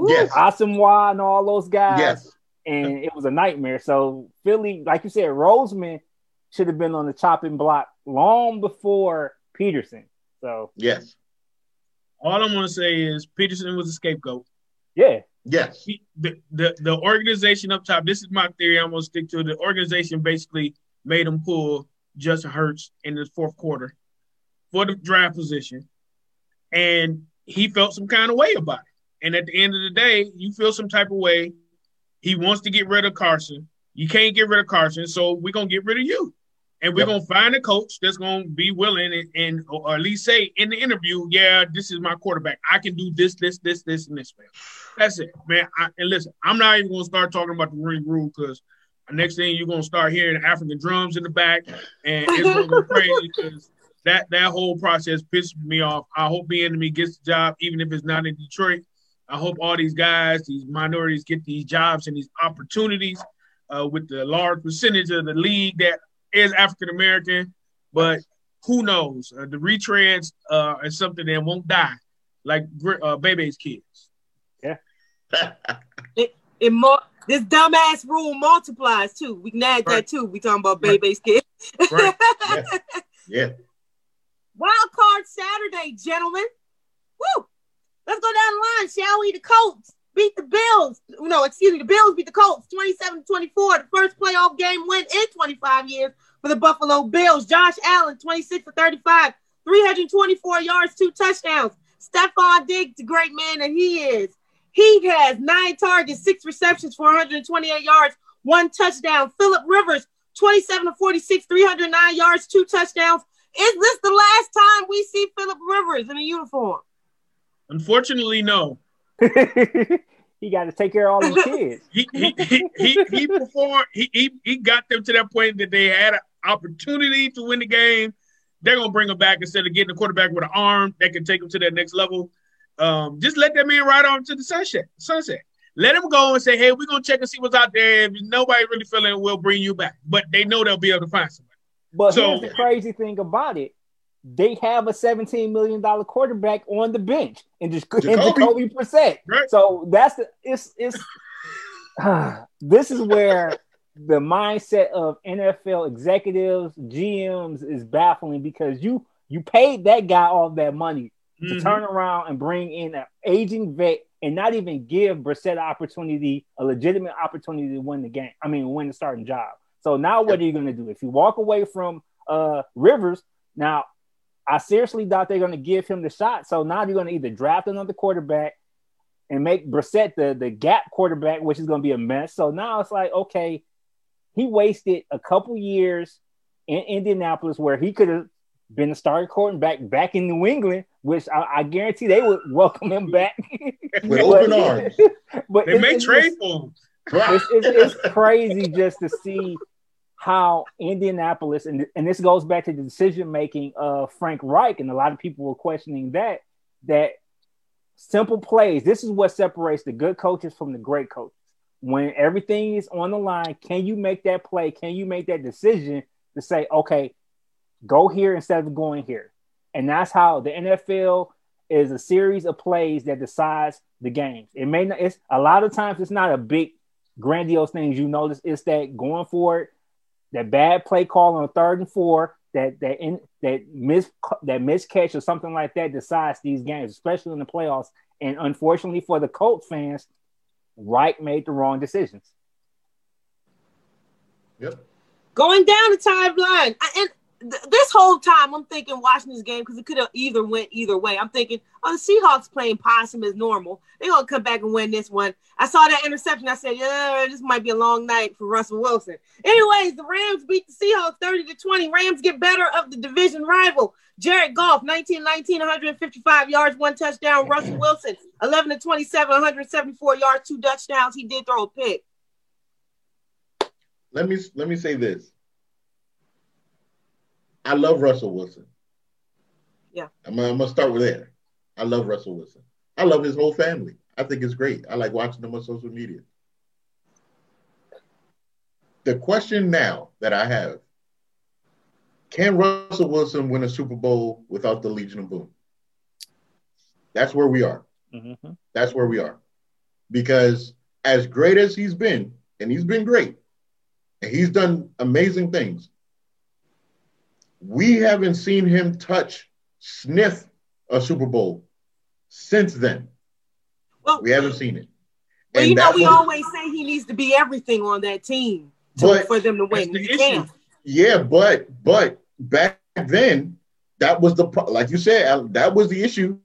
yes, Asomugha and all those guys. Yes. And it was a nightmare. So Philly, like you said, Roseman should have been on the chopping block long before Pederson. So yes. All I'm gonna say is Pederson was a scapegoat. Yeah. Yes. He, the, the the organization up top. This is my theory. I'm gonna stick to. The organization basically made him pull Justin Hurts in the fourth quarter for the draft position, and he felt some kind of way about it. And at the end of the day, you feel some type of way. He wants to get rid of Carson. You can't get rid of Carson, so we're gonna get rid of you. And we're yep. gonna find a coach that's gonna be willing and, and, or at least say in the interview, yeah, this is my quarterback. I can do this, this, this, this, and this, man. That's it, man. I, and listen, I'm not even gonna start talking about the Rooney rule because the next thing you're gonna start hearing African drums in the back, and it's gonna go crazy because that that whole process pisses me off. I hope Bieniemy gets the job, even if it's not in Detroit. I hope all these guys, these minorities, get these jobs and these opportunities uh, with the large percentage of the league that is African American. But who knows? Uh, the retreads uh, is something that won't die, like uh, Bebe's kids. Yeah. it, it more this dumbass rule multiplies too. We can add right. that too. We talking about Bebe's right. kids. right. Yeah. yeah. Wild card Saturday, gentlemen. Woo! Let's go down the line, shall we? The Colts beat the Bills. No, excuse me, the Bills beat the Colts 27 24. The first playoff game win in 25 years for the Buffalo Bills. Josh Allen, 26 for 35, 324 yards, two touchdowns. Stefon Diggs, the great man that he is. He has nine targets, six receptions for 128 yards, one touchdown. Philip Rivers, 27 to 46, 309 yards, two touchdowns. Is this the last time we see Philip Rivers in a uniform? Unfortunately, no. he got to take care of all his kids. he, he, he, he, he performed. He, he, he got them to that point that they had an opportunity to win the game. They're gonna bring him back instead of getting a quarterback with an arm that can take him to that next level. Um, just let that man ride on to the sunset. Sunset. Let him go and say, "Hey, we're gonna check and see what's out there. If nobody really feeling, we'll bring you back." But they know they'll be able to find somebody. But so, here's the crazy thing about it: they have a $17 million quarterback on the bench and just Jacoby, Jacoby Brissett. Right. So that's the it's it's uh, this is where the mindset of NFL executives, GMs is baffling because you you paid that guy all that money mm-hmm. to turn around and bring in an aging vet and not even give Brissett opportunity, a legitimate opportunity to win the game. I mean, win the starting job. So now what are you going to do? If you walk away from uh, Rivers, now I seriously doubt they're going to give him the shot. So now you're going to either draft another quarterback and make Brissett the, the gap quarterback, which is going to be a mess. So now it's like, okay, he wasted a couple years in Indianapolis where he could have been a starting quarterback back in New England, which I, I guarantee they would welcome him back with open arms. But they may trade for him. It's, it's, it's crazy just to see how Indianapolis, and, and this goes back to the decision making of Frank Reich, and a lot of people were questioning that, that simple plays, this is what separates the good coaches from the great coaches. When everything is on the line, can you make that play? Can you make that decision to say, okay, go here instead of going here? And that's how the NFL is a series of plays that decides the games. It may not, it's a lot of times it's not a big grandiose things you notice, it's that going for it that bad play call on third and four, that that in, that miss that miscatch or something like that decides these games, especially in the playoffs. And unfortunately for the Colts fans, Reich made the wrong decisions. Yep. Going down the timeline, and this whole time I'm thinking watching this game because it could have either went either way. I'm thinking, oh, the Seahawks playing possum is normal. They're gonna come back and win this one. I saw that interception. I said, yeah, this might be a long night for Russell Wilson. Anyways, the Rams beat the Seahawks 30 to 20. Rams get better of the division rival. Jared Goff, 19 19, 155 yards, one touchdown. Russell Wilson, 11 to 27, 174 yards, two touchdowns. He did throw a pick. Let me let me say this I love Russell Wilson. Yeah. I'm, I'm gonna start with that. I love Russell Wilson. I love his whole family. I think it's great. I like watching them on social media. The question now that I have can Russell Wilson win a Super Bowl without the Legion of Boom? That's where we are. Mm-hmm. That's where we are. Because as great as he's been, and he's been great, and he's done amazing things, we haven't seen him touch, sniff a Super Bowl since then. Well, we haven't seen it. Well, and you know, we was, always say he needs to be everything on that team to, but, for them to win. The yeah, but but back then, that was the like you said, that was the issue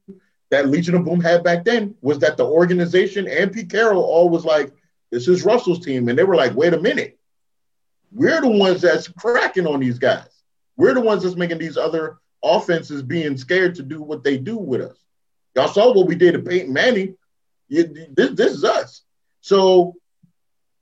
that Legion of Boom had back then was that the organization and Pete Carroll all was like, "This is Russell's team," and they were like, "Wait a minute, we're the ones that's cracking on these guys." We're the ones that's making these other offenses being scared to do what they do with us. Y'all saw what we did to Peyton Manning. this, this is us. So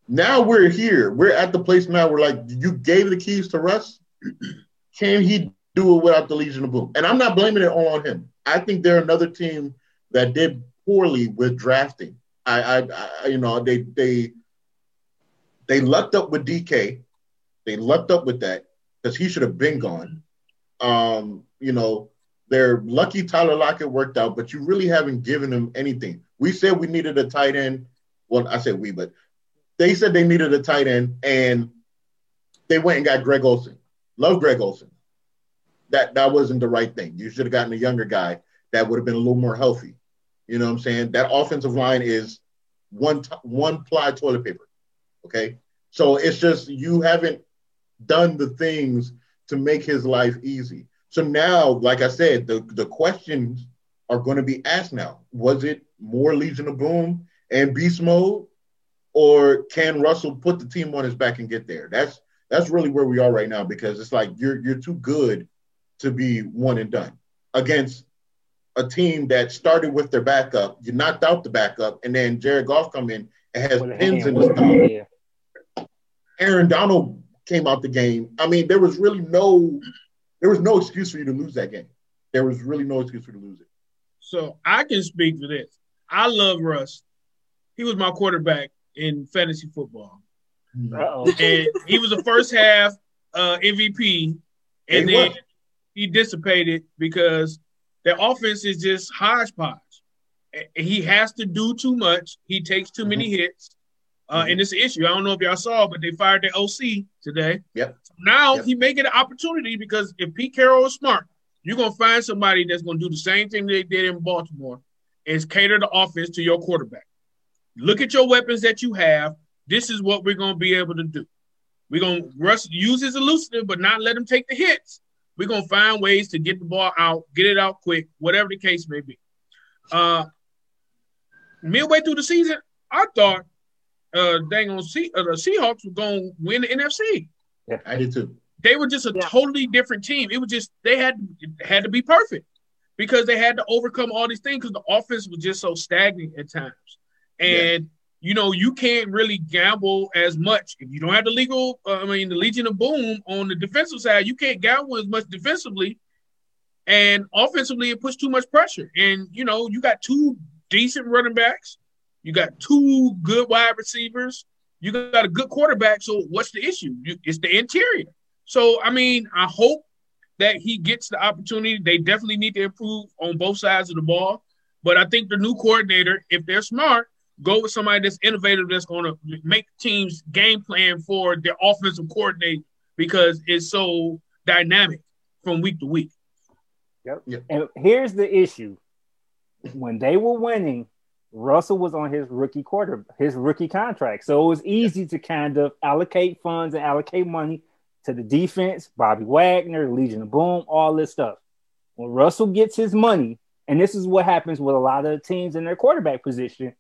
now we're here. We're at the place now where like you gave the keys to Russ. Can he do it without the Legion of Boom? And I'm not blaming it all on him. I think they're another team that did poorly with drafting. I, I, I you know, they they they lucked up with DK. They lucked up with that because he should have been gone. Um, you know, they're lucky Tyler Lockett worked out, but you really haven't given them anything. We said we needed a tight end. Well, I said we, but they said they needed a tight end, and they went and got Greg Olsen. Love Greg Olsen. That that wasn't the right thing. You should have gotten a younger guy that would have been a little more healthy. You know what I'm saying? That offensive line is one t- one ply toilet paper. Okay, so it's just you haven't done the things to make his life easy. So now, like I said, the, the questions are going to be asked now. Was it more Legion of Boom and beast mode, or can Russell put the team on his back and get there? That's that's really where we are right now because it's like you're you're too good to be one and done against a team that started with their backup. You knocked out the backup, and then Jared Goff come in and has pins in his thumb. Aaron Donald came out the game. I mean, there was really no there was no excuse for you to lose that game. There was really no excuse for you to lose it. So I can speak to this. I love Russ. He was my quarterback in fantasy football. Uh-oh. And he was the first half uh, MVP, and, then he dissipated because their offense is just hodgepodge. He has to do too much. He takes too mm-hmm. many hits. Uh, mm-hmm. And it's an issue. I don't know if y'all saw, but they fired their OC today. Yep. So now yep. he may get an opportunity because if Pete Carroll is smart, you're gonna find somebody that's gonna do the same thing they did in Baltimore, is cater the offense to your quarterback. Look at your weapons that you have. This is what we're gonna be able to do. We're gonna rush, use his elusive, but not let him take the hits. We're gonna find ways to get the ball out, get it out quick, whatever the case may be. Uh, midway through the season, I thought uh dang on C- uh, the Seahawks were going to win the NFC. Yeah, I did too. They were just a yeah. totally different team. It was just they had had to be perfect because they had to overcome all these things because the offense was just so stagnant at times. And yeah. you know you can't really gamble as much if you don't have the legal. Uh, I mean the Legion of Boom on the defensive side. You can't gamble as much defensively, and offensively it puts too much pressure. And you know you got two decent running backs you got two good wide receivers. You got a good quarterback. So what's the issue? It's the interior. So I mean, I hope that he gets the opportunity. They definitely need to improve on both sides of the ball. But I think the new coordinator, if they're smart, go with somebody that's innovative that's going to make teams game plan for their offensive coordinator because it's so dynamic from week to week. Yep. yep. And here's the issue: when they were winning, Russell was on his rookie quarter, his rookie contract. So it was easy to kind of allocate funds and allocate money to the defense, Bobby Wagner, Legion of Boom, all this stuff. When Russell gets his money, and this is what happens with a lot of teams in their quarterback position,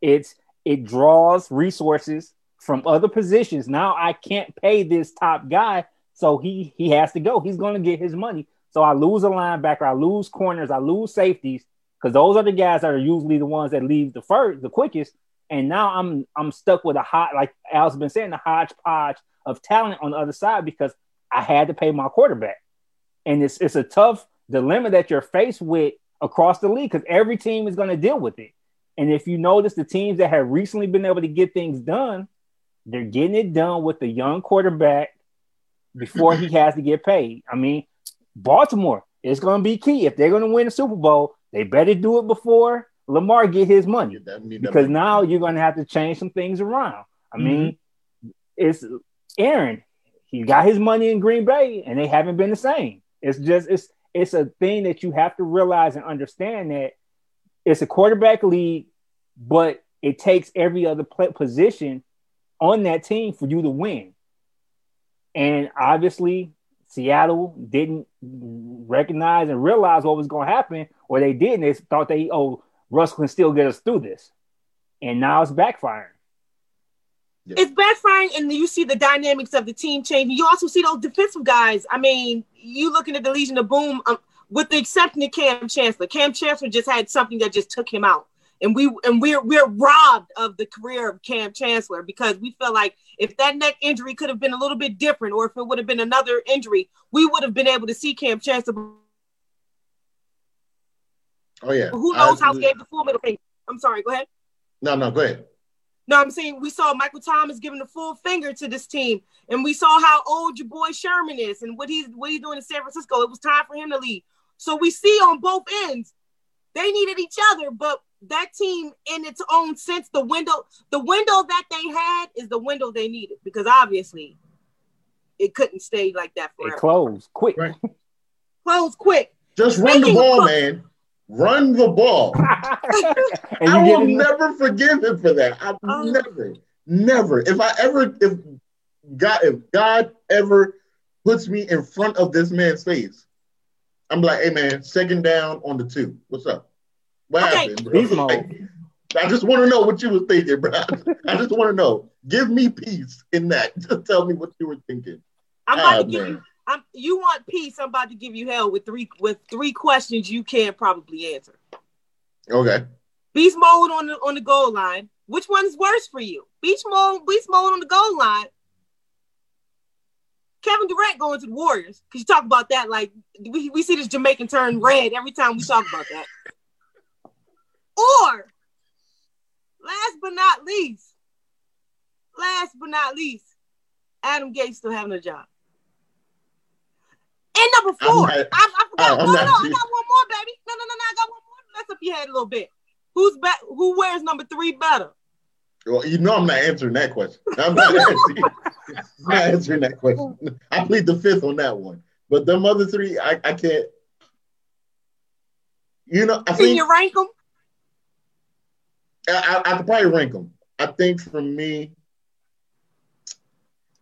it's it draws resources from other positions. Now I can't pay this top guy, so he he has to go. He's going to get his money. So I lose a linebacker, I lose corners, I lose safeties because those are the guys that are usually the ones that leave the first, the quickest. And now I'm I'm stuck with a hot, like Al's been saying, the hodgepodge of talent on the other side because I had to pay my quarterback, and it's it's a tough dilemma that you're faced with across the league because every team is going to deal with it. And if you notice, the teams that have recently been able to get things done, they're getting it done with the young quarterback before he has to get paid. I mean, Baltimore is going to be key if they're going to win the Super Bowl. They better do it before Lamar get his money because now you're going to have to change some things around. I mm-hmm. mean, it's Aaron. He got his money in Green Bay, and they haven't been the same. It's just it's it's a thing that you have to realize and understand that it's a quarterback league, but it takes every other position on that team for you to win. And obviously, Seattle didn't recognize and realize what was going to happen, or they didn't. They thought they, oh, Russ can still get us through this. And now it's backfiring. It's backfiring, and you see the dynamics of the team changing. You also see those defensive guys. I mean, you looking at the Legion of Boom, um, with the exception of Kam Chancellor. Kam Chancellor just had something that just took him out and we and we're we're robbed of the career of Kam Chancellor because we feel like if that neck injury could have been a little bit different, or if it would have been another injury, we would have been able to see Kam Chancellor. Oh yeah. Who knows how he gave the full middle finger? I'm sorry. Go ahead. No, no, go ahead. No, I'm saying we saw Michael Thomas giving the full finger to this team, and we saw how old your boy Sherman is and what he's what he's doing in San Francisco. It was time for him to leave. So we see on both ends, they needed each other, but that team in its own sense, the window, the window that they had is the window they needed because obviously it couldn't stay like that forever. It closed quick. Right. Close quick. Just run the ball, cook- man. Run the ball. and I you will get never forgive him for that. I Oh. never, never. If I ever, if God, if God ever puts me in front of this man's face, I'm like, hey man, second down on the two. What's up? What Okay. happened? bro? Beast mode. I just want to know what you were thinking, bro. I just want to know. Give me peace in that. Just tell me what you were thinking. I'm about Ah, to give man. you. I'm, you want peace? I'm about to give you hell with three with three questions you can't probably answer. Okay. Beast mode on the on the goal line. Which one is worse for you? Beast mode, beast mode on the goal line. Kevin Durant going to the Warriors because you talk about that like we, we see this Jamaican turn red every time we talk about that. Or last but not least, last but not least, Adam Gase still having a job. And number I'm four, not- I, I forgot. Oh, I'm no, no, I got one more, baby. No, no, no, no, I got one more. Let's up your head a little bit. Who's bet? Who wears number three better? Well, you know I'm not answering that question. I'm not answering, I'm not answering that question. I plead the fifth on that one. But them other three, I, I can't. You know, I Can think you rank them? I, I, could probably rank them. I think for me,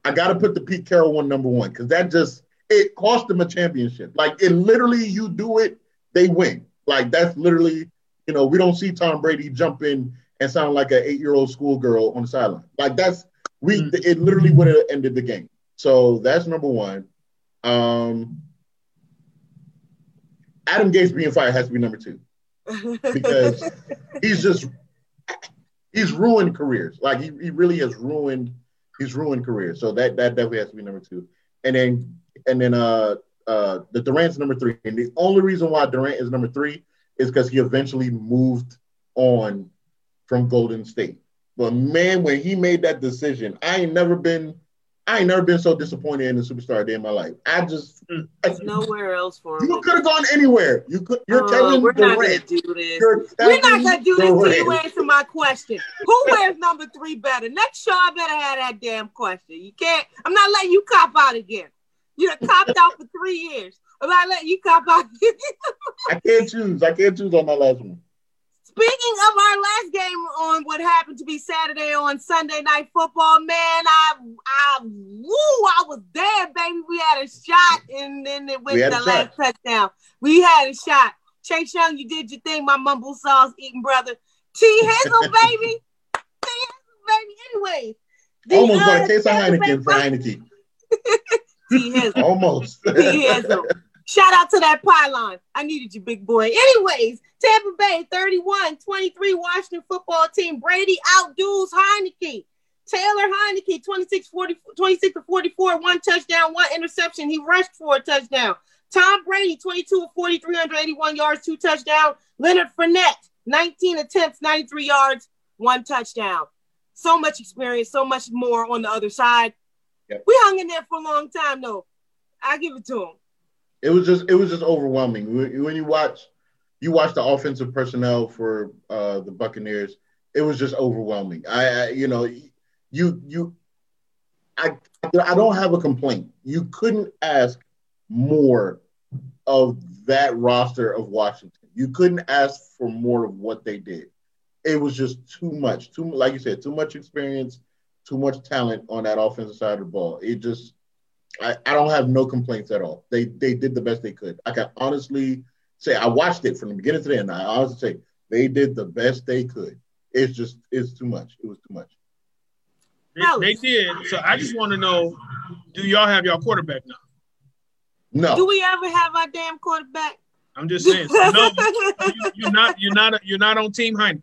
I got to put the Pete Carroll one number one because that just it cost them a championship. Like it literally, you do it, they win. Like that's literally, you know, we don't see Tom Brady jump in and sound like an eight-year-old schoolgirl on the sideline. Like that's we. Mm. It literally would have ended the game. So that's number one. Um, Adam Gase being fired has to be number two because he's just he's ruined careers. Like he, he really has ruined he's ruined careers. So that that definitely has to be number two. And then and then uh uh the Durant's number three. And the only reason why Durant is number three is because he eventually moved on from Golden State. But man, when he made that decision, I ain't never been I ain't never been so disappointed in a superstar day in my life. I just mm. There's nowhere else for him. you could have gone anywhere. You could you're uh, Oh, Kevin we're not gonna do this. You're We're not gonna do this until you answer my question. Who wears number three better? Next show, I better have that damn question. You can't. I'm not letting you cop out again. You done copped out for three years. I'm not letting you cop out. I can't choose. I can't choose on that last one. Speaking of our last game on what happened to be Saturday on Sunday Night Football, man, I, I, woo, I was there, baby. We had a shot, and then it went the last touchdown. We had a shot. Chase Young, you did your thing, my mumble sauce eating brother. T Hizzle, baby. T Hizzle, baby. Anyway, Almost uh, got a case of Heineken for Heineken. T Hizzle. Almost. T Hizzle. Shout out to that pylon. I needed you, big boy. Anyways, Tampa Bay 31 23 Washington football team. Brady outduels Heinicke. Taylor Heinicke 26 40, 26 to 44, one touchdown, one interception. He rushed for a touchdown. Tom Brady 22 of 40, 381 yards, two touchdowns. Leonard Fournette 19 attempts, 93 yards, one touchdown. So much experience, so much more on the other side. Yep. We hung in there for a long time, though. I give it to him. It was just it was just overwhelming when you watch you watch the offensive personnel for uh, the Buccaneers. It was just overwhelming. I, I you know you you I I don't have a complaint. You couldn't ask more of that roster of Washington. You couldn't ask for more of what they did. It was just too much. Too like you said, too much experience, too much talent on that offensive side of the ball. It just I, I don't have no complaints at all. They they did the best they could. I can honestly say I watched it from the beginning to the end. I honestly say they did the best they could. It's just it's too much. It was too much. They, they did. So I just want to know, do y'all have y'all quarterback now? No. Do we ever have our damn quarterback? I'm just saying. So no, you, you're not. You're not. You're not on Team Heinicke.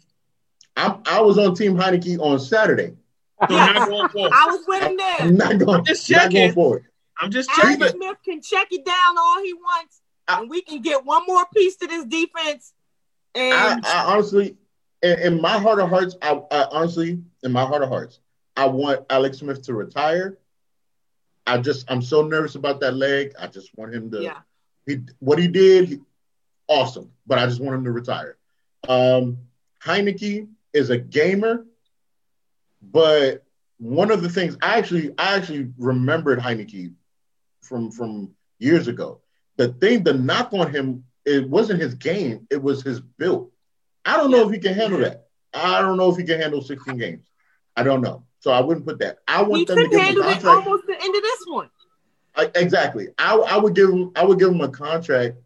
I, I was on Team Heinicke on Saturday. So not going forward. I was with him there. I'm not going. I'm just not going checking. forward. I'm just Alex checking. Smith can check it down all he wants, I- and we can get one more piece to this defense. And I honestly, in, in, my heart of hearts, I, I honestly, in my heart of hearts, I want Alex Smith to retire. I just I'm so nervous about that leg. I just want him to. Yeah. He what he did, he, awesome. But I just want him to retire. Um, Heinicke is a gamer, but one of the things I actually I actually remembered Heinicke from from years ago. The thing, the knock on him, it wasn't his game, it was his build. I don't know if he can handle that. I don't know if he can handle 16 games. I don't know. So I wouldn't put that. I want he them to give him a contract. almost the end of this one. I, exactly. I, I would give him I would give him a contract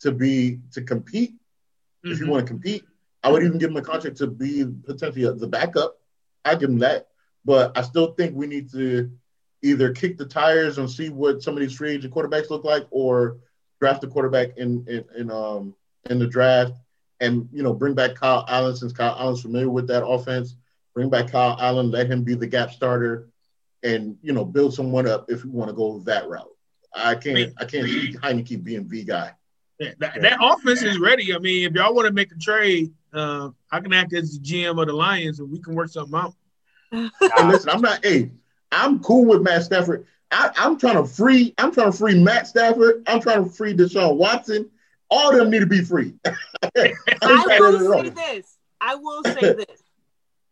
to be to compete. Mm-hmm. If you mm-hmm. want to compete, I would even give him a contract to be potentially the backup. I'd give him that. But I still think we need to either kick the tires and see what some of these free agent quarterbacks look like, or draft a quarterback in in, in um in the draft, and you know bring back Kyle Allen since Kyle Allen's familiar with that offense. Bring back Kyle Allen, let him be the gap starter, and you know build someone up if you want to go that route. I can't I, can't see Heinicke being V guy. Yeah, that, that, offense is ready. I mean, if y'all want to make a trade, uh, I can act as the GM of the Lions and we can work something out. hey, listen, I'm not. Hey, I'm cool with Matt Stafford. I, am trying to free. I'm trying to free Matt Stafford. I'm trying to free Deshaun Watson. All of them need to be free. I will say this. I will say this.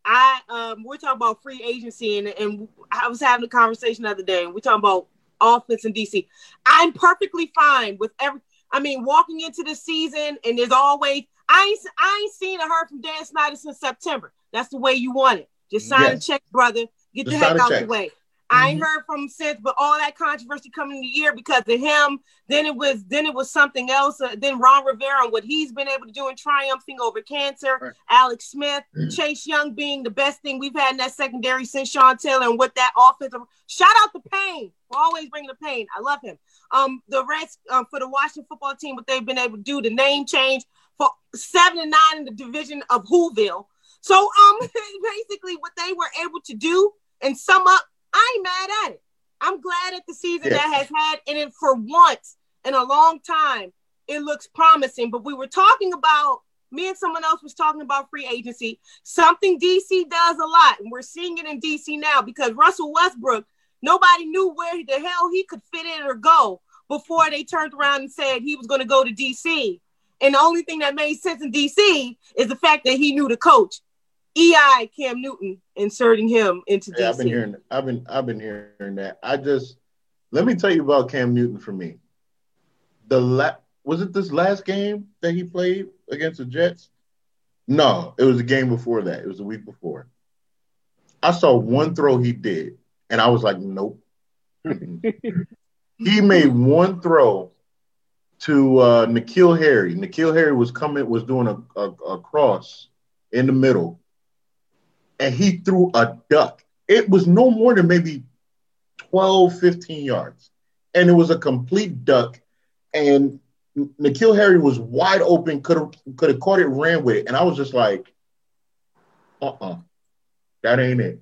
I um, we're talking about free agency, and, and I was having a conversation the other day, and we're talking about offense in DC. I'm perfectly fine with every. I mean, walking into the season, and there's always I ain't I ain't seen or heard from Dan Snyder since September. That's the way you want it. Just sign yes. a check, brother. Get the heck out check. the way. Mm-hmm. I ain't heard from him since, but all that controversy coming in the year because of him. Then it was then it was something else. Uh, then Ron Rivera and what he's been able to do in triumphing over cancer. Right. Alex Smith, mm-hmm. Chase Young being the best thing we've had in that secondary since Sean Taylor and what that offensive. Shout out to Payne for always bringing the pain. I love him. Um, the rest um, for the Washington football team, what they've been able to do, the name change for seven and nine in the division of Whoville. So um, basically, what they were able to do and sum up, I ain't mad at it. I'm glad at the season that has had, and it for once in a long time, it looks promising. But we were talking about me and someone else was talking about free agency, something DC does a lot, and we're seeing it in DC now because Russell Westbrook, nobody knew where the hell he could fit in or go before they turned around and said he was going to go to DC. And the only thing that made sense in DC is the fact that he knew the coach. EI Cam Newton inserting him into yeah, DC. I've been hearing I've been I've been hearing that. I just let me tell you about Cam Newton for me. The la- was it this last game that he played against the Jets? No, it was the game before that. It was the week before. I saw one throw he did, and I was like, nope. he made one throw to uh, N'Keal Harry. N'Keal Harry was coming, was doing a, a, a cross in the middle and he threw a duck. It was no more than maybe 12, 15 yards. And it was a complete duck. And N'Keal Harry was wide open, could have could have caught it, ran with it. And I was just like, uh-uh. That ain't it.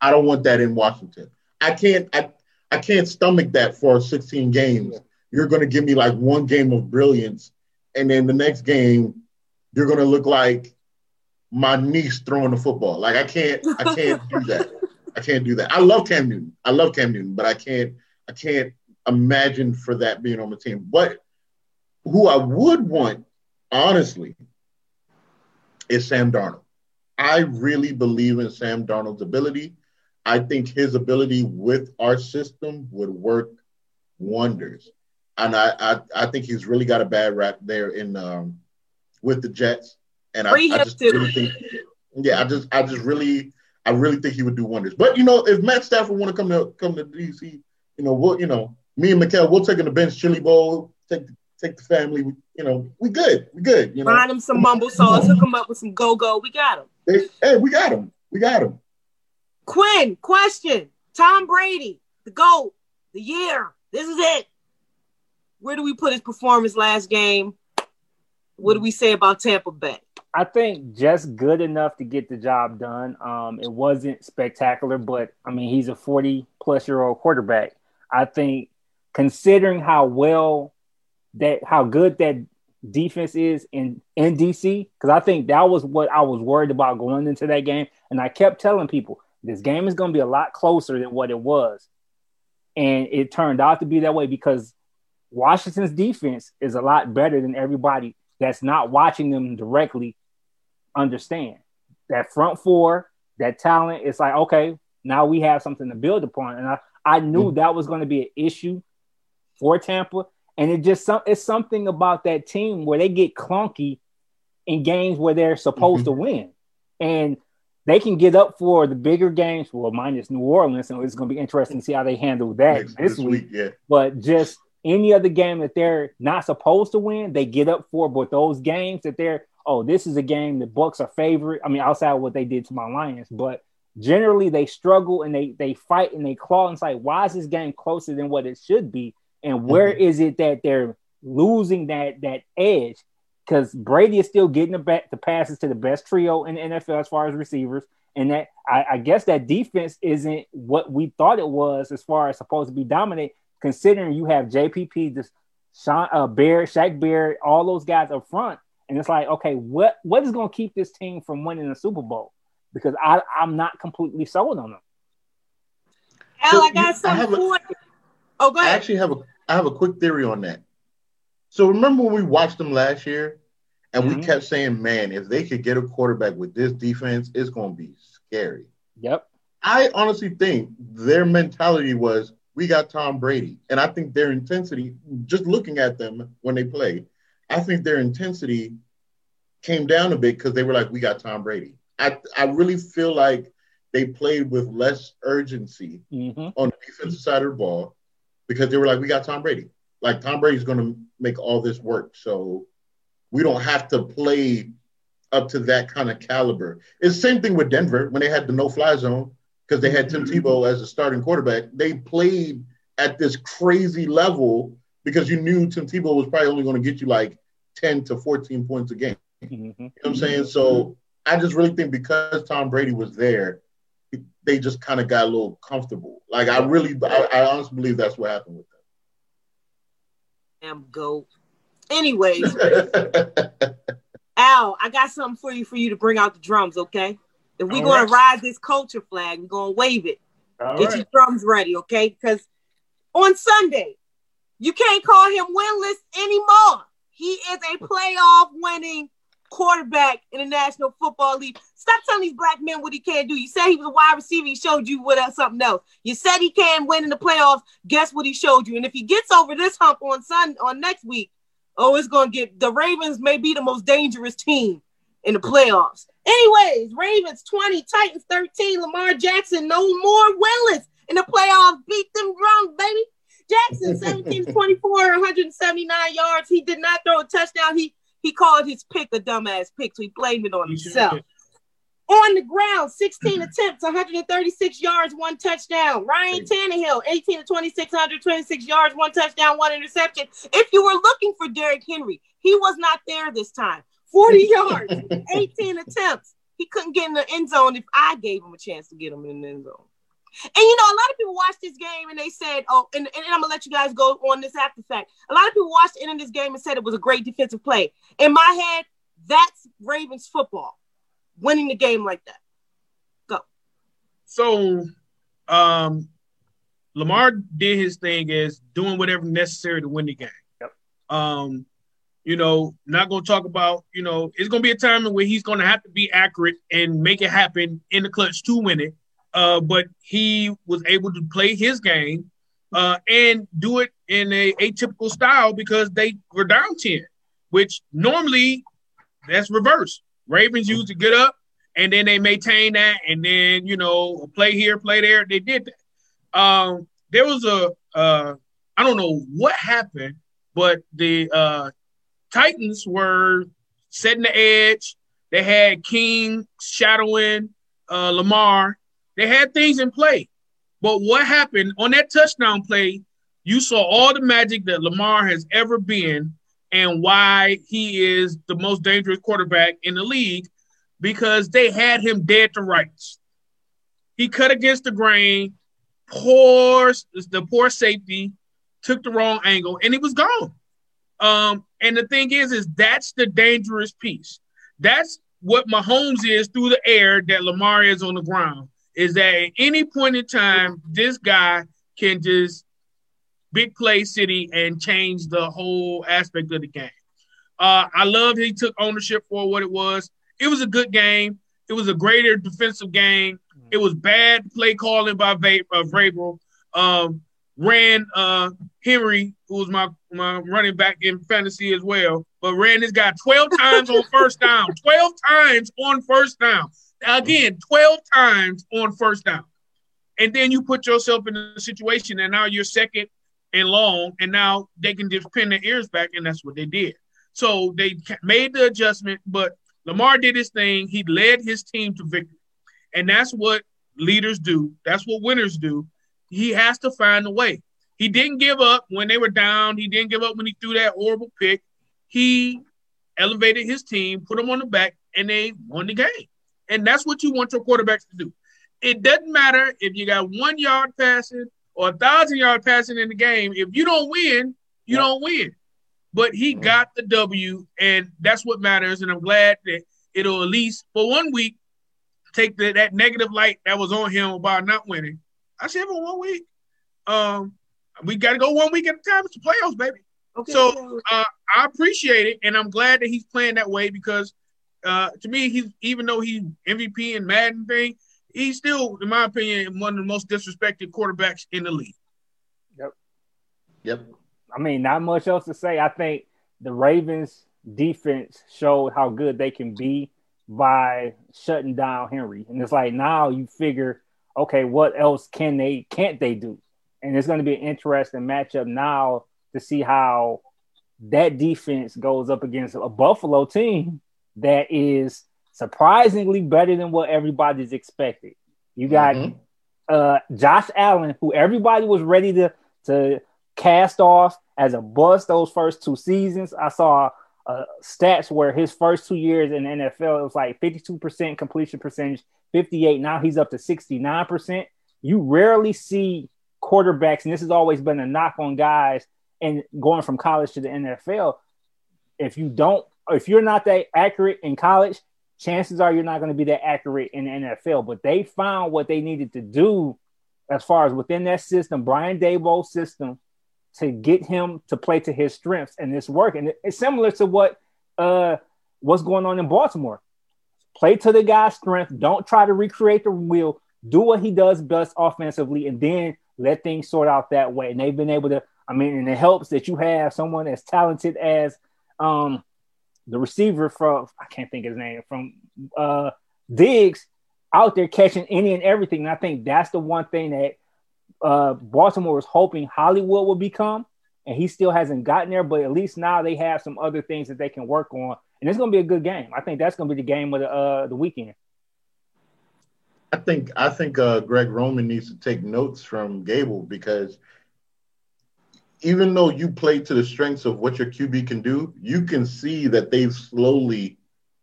I don't want that in Washington. I can't I I can't stomach that for 16 games. You're gonna give me like one game of brilliance, and then the next game, you're gonna look like my niece throwing the football. Like I can't, I can't do that. I can't do that. I love Cam Newton. I love Cam Newton, but I can't, I can't imagine for that being on the team. But who I would want, honestly, is Sam Darnold. I really believe in Sam Darnold's ability. I think his ability with our system would work wonders. And I, I, I think he's really got a bad rap there in um, with the Jets. And I, I just really think, yeah, I just, I just really, I really think he would do wonders. But you know, if Matt Stafford want to come to come to DC, you know, we'll, you know, me and Mikhail, we'll take in the Ben's Chili Bowl, take take the family. We, you know, we good, we good. You know, find him some mumble sauce, hook him up with some go go. We got him. Hey, hey, we got him. We got him. Quinn, question: Tom Brady, the goat, the year. This is it. Where do we put his performance last game? What do we say about Tampa Bay? I think just good enough to get the job done. Um, it wasn't spectacular, but I mean, he's a 40 plus year old quarterback. I think considering how well that, how good that defense is in in DC because I think that was what I was worried about going into that game, and I kept telling people this game is going to be a lot closer than what it was, and it turned out to be that way because Washington's defense is a lot better than everybody that's not watching them directly understand. That front four, that talent, it's like okay, now we have something to build upon, and I I knew mm-hmm. that was going to be an issue for Tampa and it just some it's something about that team where they get clunky in games where they're supposed mm-hmm. to win. And they can get up for the bigger games, well, minus New Orleans, and it's going to be interesting to see how they handle that Next, this, week. week yeah. But just any other game that they're not supposed to win, they get up for. But those games that they're, oh, this is a game the Bucks are favorite. I mean, outside of what they did to my Lions, but generally they struggle and they they fight and they claw and say, why is this game closer than what it should be? And where mm-hmm. is it that they're losing that that edge? Because Brady is still getting the back the passes to the best trio in the NFL as far as receivers. And that I, I guess that defense isn't what we thought it was as far as supposed to be dominant, considering you have JPP, this Sean uh, Barrett, Shaq Barrett, all those guys up front. And it's like, okay, what what is going to keep this team from winning the Super Bowl? Because I, I'm not completely sold on them. Al, I got something for Oh, go ahead. I actually have a I have a quick theory on that. So remember when we watched them last year and mm-hmm. we kept saying, man, if they could get a quarterback with this defense, it's going to be scary. Yep. I honestly think their mentality was, we got Tom Brady. And I think their intensity, just looking at them when they play, I think their intensity came down a bit because they were like, we got Tom Brady. I, I really feel like they played with less urgency mm-hmm. on the defensive side of the ball because they were like, we got Tom Brady. Like Tom Brady's going to make all this work, so we don't have to play up to that kind of caliber. It's the same thing with Denver when they had the no-fly zone because they had Tim mm-hmm. Tebow as a starting quarterback. They played at this crazy level because you knew Tim Tebow was probably only going to get you like 10 to 14 points a game. Mm-hmm. You know what I'm saying? So I just really think because Tom Brady was there, they just kind of got a little comfortable. Like I really, I, I honestly believe that's what happened with them. Damn goat. Anyways, Al, I got something for you for you to bring out the drums, okay? If we're gonna right. ride this culture flag, we're gonna wave it. All Get right. your drums ready, okay? Because on Sunday, you can't call him winless anymore. He is a playoff winning quarterback in the National Football League. Stop telling these black men what he can't do. You said he was a wide receiver. He showed you what else, something else. You said he can win in the playoffs. Guess what he showed you? And if he gets over this hump on Sun on next week, oh, it's gonna get the Ravens may be the most dangerous team in the playoffs. Anyways, Ravens 20, Titans 13, Lamar Jackson no more winless in the playoffs. Beat them drunk, baby. Jackson 17 24, 179 yards. He did not throw a touchdown. He he called his pick a dumbass pick, so he blamed it on himself. On the ground, 16 attempts, 136 yards, one touchdown. Ryan Tannehill, 18 to 26, 126 yards, one touchdown, one interception. If you were looking for Derrick Henry, he was not there this time. 40 yards, 18 attempts. He couldn't get in the end zone if I gave him a chance to get him in the end zone. And you know, a lot of people watched this game and they said, "Oh," and, and I'm gonna let you guys go on this after fact. A lot of people watched the end of this game and said it was a great defensive play. In my head, that's Ravens football, winning the game like that. Go. So, um, Lamar did his thing as doing whatever necessary to win the game. Yep. Um, you know, not gonna talk about, you know, it's gonna be a time where he's gonna have to be accurate and make it happen in the clutch to win it. Uh, but he was able to play his game uh, and do it in a atypical style because they were down 10, which normally that's reverse. Ravens used to get up and then they maintain that and then, you know, play here, play there. They did that. Um, there was a uh, I don't know what happened, but the uh, Titans were setting the edge. They had King shadowing uh, Lamar, they had things in play. But what happened on that touchdown play, you saw all the magic that Lamar has ever been and why he is the most dangerous quarterback in the league because they had him dead to rights. He cut against the grain, poor the poor safety, took the wrong angle, and he was gone. Um, And the thing is, is that's the dangerous piece. That's what Mahomes is through the air that Lamar is on the ground. Is that at any point in time, this guy can just big play city and change the whole aspect of the game. Uh, I love he took ownership for what it was. It was a good game. It was a greater defensive game. It was bad play calling by Va- uh, Vrabel. Um, ran uh, Henry, who was my, my running back in fantasy as well, but ran this guy 12 times on first down. 12 times on first down. Again, 12 times on first down. And then you put yourself in a situation and now you're second and long, and now they can just pin their ears back, and that's what they did. So they made the adjustment, but Lamar did his thing. He led his team to victory. And that's what leaders do. That's what winners do. He has to find a way. He didn't give up when they were down. He didn't give up when he threw that horrible pick. He elevated his team, put them on the back, and they won the game. And that's what you want your quarterbacks to do. It doesn't matter if you got one yard passing or a thousand yard passing in the game. If you don't win, you don't win. But he got the W, and that's what matters. And I'm glad that it'll at least for one week take the, that negative light that was on him about not winning. I said for one week. Um, we got to go one week at a time. It's the playoffs, baby. Okay. So uh, I appreciate it, and I'm glad that he's playing that way because uh, to me, he's even though he's MVP and Madden thing, he's still, in my opinion, one of the most disrespected quarterbacks in the league. Yep. Yep. I mean, not much else to say. I think the Ravens defense showed how good they can be by shutting down Henry. And it's like now you figure, okay, what else can they can't they do? And it's going to be an interesting matchup now to see how that defense goes up against a Buffalo team that is surprisingly better than what everybody's expected. You got mm-hmm. uh, Josh Allen, who everybody was ready to to cast off as a bust those first two seasons. I saw uh, stats where his first two years in the NFL, it was like 52% completion percentage, 58. Now he's up to 69%. You rarely see quarterbacks, and this has always been a knock on guys and going from college to the NFL. If you don't, if you're not that accurate in college, chances are you're not going to be that accurate in the NFL. But they found what they needed to do as far as within that system, Brian Daboll's system, to get him to play to his strengths, and it's working. It's similar to what uh what's going on in Baltimore. Play to the guy's strength. Don't try to recreate the wheel. Do what he does best offensively, and then let things sort out that way. And they've been able to. I mean, and it helps that you have someone as talented as um the receiver from I can't think his name from uh Diggs out there catching any and everything. And I think that's the one thing that uh, Baltimore was hoping Hollywood would become, and he still hasn't gotten there. But at least now they have some other things that they can work on, and it's going to be a good game. I think that's going to be the game of the uh, the weekend. I think I think uh, Greg Roman needs to take notes from Gable because even though you play to the strengths of what your QB can do, you can see that they've slowly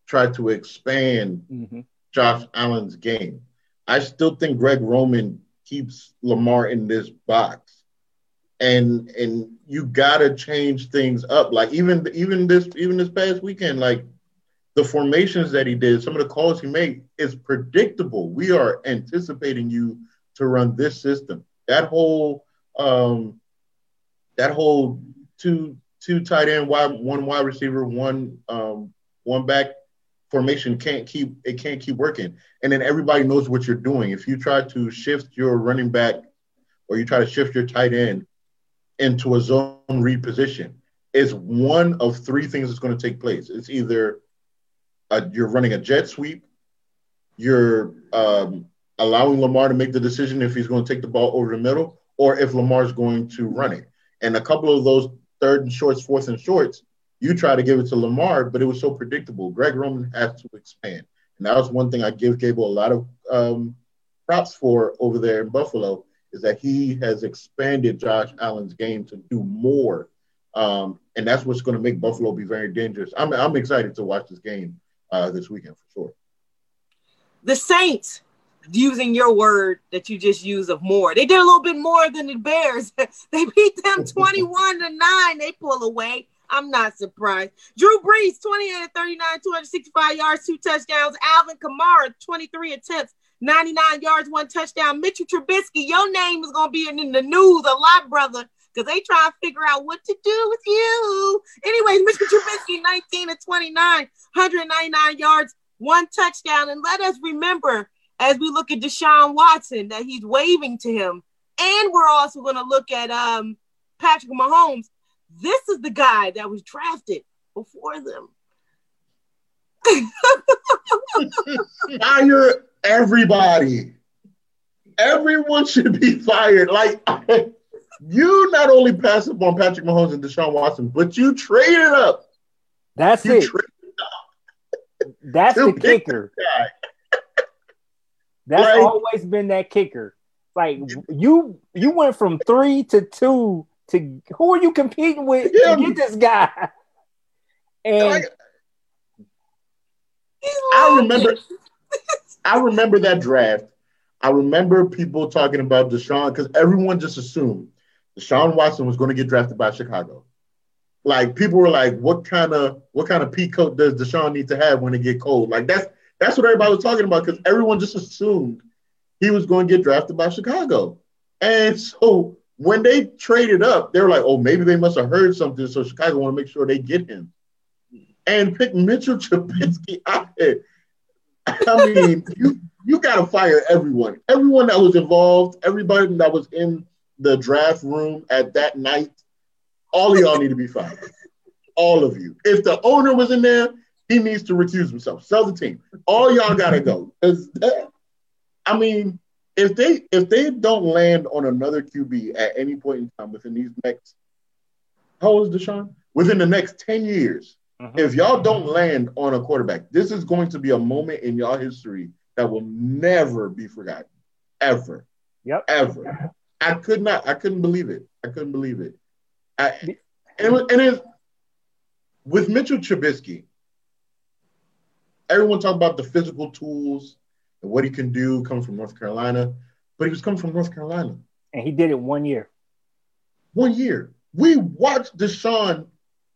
tried to expand mm-hmm. Josh Allen's game. I still think Greg Roman keeps Lamar in this box. And and you gotta change things up. Like even even this even this past weekend, like the formations that he did, some of the calls he made is predictable. We are anticipating you to run this system. That whole um that whole two two tight end wide one wide receiver, one um one back formation can't keep it can't keep working. And then everybody knows what you're doing. If you try to shift your running back or you try to shift your tight end into a zone read position, it's one of three things that's going to take place. It's either you're running a jet sweep, you're um, allowing Lamar to make the decision if he's going to take the ball over the middle, or if Lamar's going to run it. And a couple of those third and shorts, fourth and shorts, you try to give it to Lamar, but it was so predictable. Greg Roman has to expand. And that was one thing I give Gable a lot of um, props for over there in Buffalo is that he has expanded Josh Allen's game to do more. Um, and that's what's going to make Buffalo be very dangerous. I'm, I'm excited to watch this game uh, this weekend for sure. The Saints, using your word that you just used of more, they did a little bit more than the Bears. they beat them 21 to 9. They pull away. I'm not surprised. Drew Brees, 28 39, 265 yards, two touchdowns. Alvin Kamara, 23 attempts, 99 yards, one touchdown. Mitchell Trubisky, your name is going to be in the news a lot, brother, because they try to figure out what to do with you. Anyways, Mr. Trubisky, 19 to 29, 199 yards, one touchdown. And let us remember, as we look at Deshaun Watson, that he's waving to him. And we're also going to look at um, Patrick Mahomes. This is the guy that was drafted before them. Fire everybody. Everyone should be fired. Like you not only pass up on Patrick Mahomes and Deshaun Watson, but you traded up. That's you it. That's the kicker. That's like, always been that kicker. Like you, you went from three to two to who are you competing with to get this guy? And I remember, I remember that draft. I remember people talking about Deshaun because everyone just assumed Deshaun Watson was going to get drafted by Chicago. Like people were like, "What kind of what kind of pea coat does Deshaun need to have when it get cold?" Like that's that's what everybody was talking about because everyone just assumed he was going to get drafted by Chicago. And so when they traded up, they were like, "Oh, maybe they must have heard something, so Chicago want to make sure they get him." And pick Mitchell Trubisky. I mean, you you got to fire everyone, everyone that was involved, everybody that was in the draft room at that night, all of y'all need to be fired. All of you. If the owner was in there, he needs to recuse himself. Sell the team. All y'all gotta go. I mean, if they if they don't land on another QB at any point in time within these next, how old is Deshaun? Within the next ten years, uh-huh. if y'all don't land on a quarterback, this is going to be a moment in y'all history that will never be forgotten, ever. Yep. Ever. I could not. I couldn't believe it. I couldn't believe it. I, and and it, with Mitchell Trubisky, everyone talk about the physical tools and what he can do coming from North Carolina, but he was coming from North Carolina, and he did it one year. One year. We watched Deshaun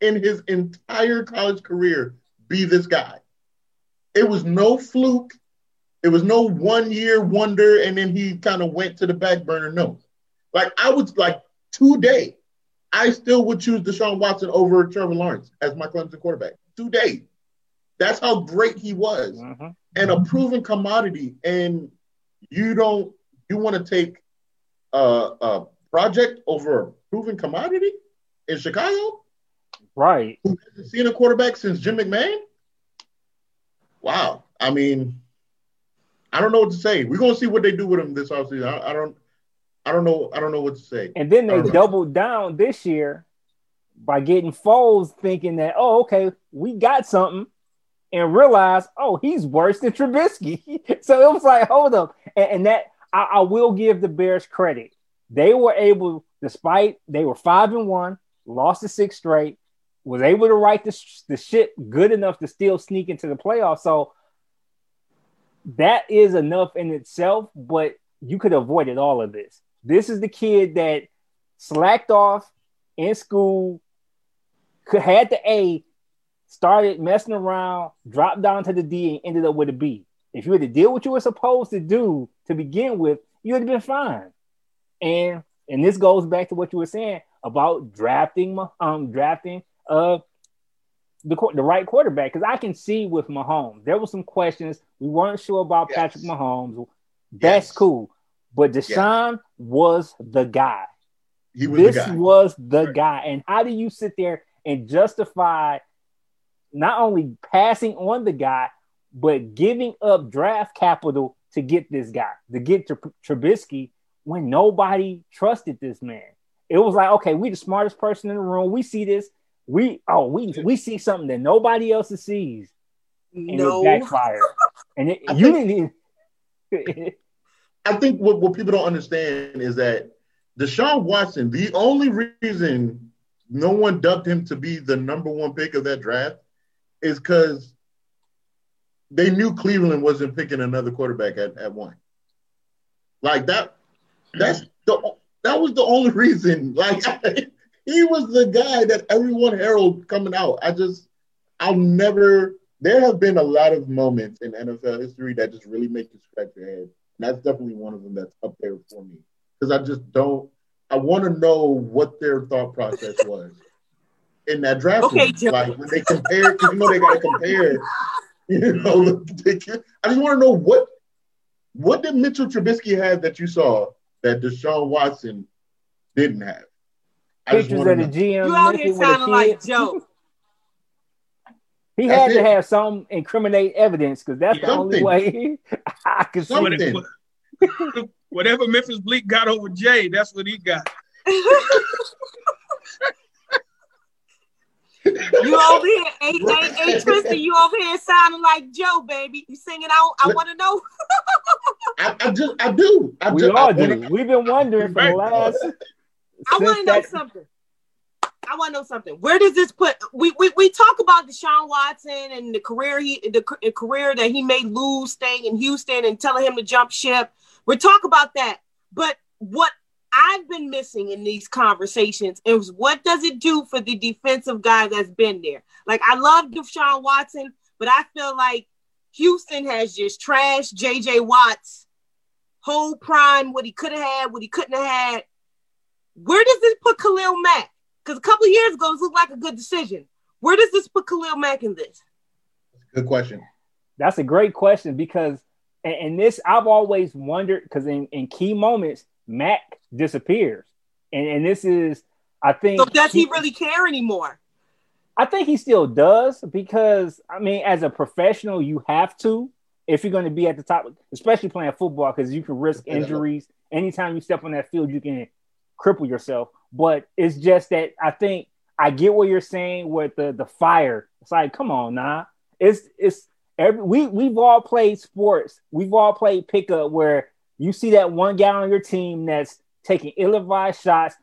in his entire college career be this guy. It was no fluke. It was no one year wonder, and then he kind of went to the back burner. No, like I would like today, I still would choose Deshaun Watson over Trevor Lawrence as my Clemson quarterback today. That's how great he was, mm-hmm. and a proven commodity. And you don't you want to take a, a project over a proven commodity in Chicago? Right. Who hasn't seen a quarterback since Jim McMahon? Wow. I mean, I don't know what to say. We're gonna see what they do with him this offseason. I, I don't I don't know. I don't know what to say. And then they doubled down this year by getting Foles thinking that, oh, okay, we got something, and realize, oh, he's worse than Trubisky. so it was like, hold up. And, and that I, I, will give the Bears credit. They were able, despite they were five and one, lost the six straight, was able to write the, the shit good enough to still sneak into the playoffs. So that is enough in itself, but you could have avoided all of this. This is the kid that slacked off in school, had the A, started messing around, dropped down to the D, and ended up with a B. If you had to deal what you were supposed to do to begin with, you would have been fine. And and this goes back to what you were saying about drafting um drafting uh the the right quarterback because I can see with Mahomes there were some questions we weren't sure about yes. Patrick Mahomes. That's yes. cool. But Deshaun yeah. was the guy. He was this the guy. was the right. guy. And how do you sit there and justify not only passing on the guy, but giving up draft capital to get this guy, to get to Trubisky when nobody trusted this man? It was like, okay, we the smartest person in the room. We see this. We oh we we see something that nobody else sees, and no. it backfired. and it, you think, didn't. I think what, what people don't understand is that Deshaun Watson, the only reason no one dubbed him to be the number one pick of that draft is because they knew Cleveland wasn't picking another quarterback at, at one. Like that, that's the that was the only reason. Like he was the guy that everyone heralded coming out. I just, I'll never. There have been a lot of moments in NFL history that just really make you scratch your head. And that's definitely one of them that's up there for me because I just don't. I want to know what their thought process was in that draft. Okay, like when they compare, because you know they got to compare. You know, I just want to know what what did Mitchell Trubisky have that you saw that Deshaun Watson didn't have? Pictures of the GM. You out here sounding like Joe. He had to have some incriminate evidence because that's the only way I could see it. Whatever Memphis Bleek got over Jay, that's what he got. you over here, ain't, ain't, ain't Tristan, you over here sounding like Joe, baby. You singing out, I want to know. I, I, just, I do. I we just, all I do. Wanna... We've been wondering for the last. I want to know something. I want to know something. Where does this put? We, we we talk about Deshaun Watson and the career he the, the career that he made lose staying in Houston and telling him to jump ship. We talk about that, but what I've been missing in these conversations is what does it do for the defensive guy that's been there? Like I love Deshaun Watson, but I feel like Houston has just trashed JJ Watt's whole prime, what he could have had, what he couldn't have had. Where does this put Khalil Mack? Because a couple years ago, this looked like a good decision. Where does this put Khalil Mack in this? Good question. That's a great question because, and, and this I've always wondered because in, in key moments, Mack disappears. And, and this is, I think. So does he, he really care anymore? I think he still does because, I mean, as a professional, you have to if you're going to be at the top, especially playing football, because you can risk injuries. Anytime you step on that field, you can cripple yourself. But it's just that I think I get what you're saying with the the fire. It's like, come on, nah. It's it's every we we've all played sports. We've all played pickup where you see that one guy on your team that's taking ill-advised shots.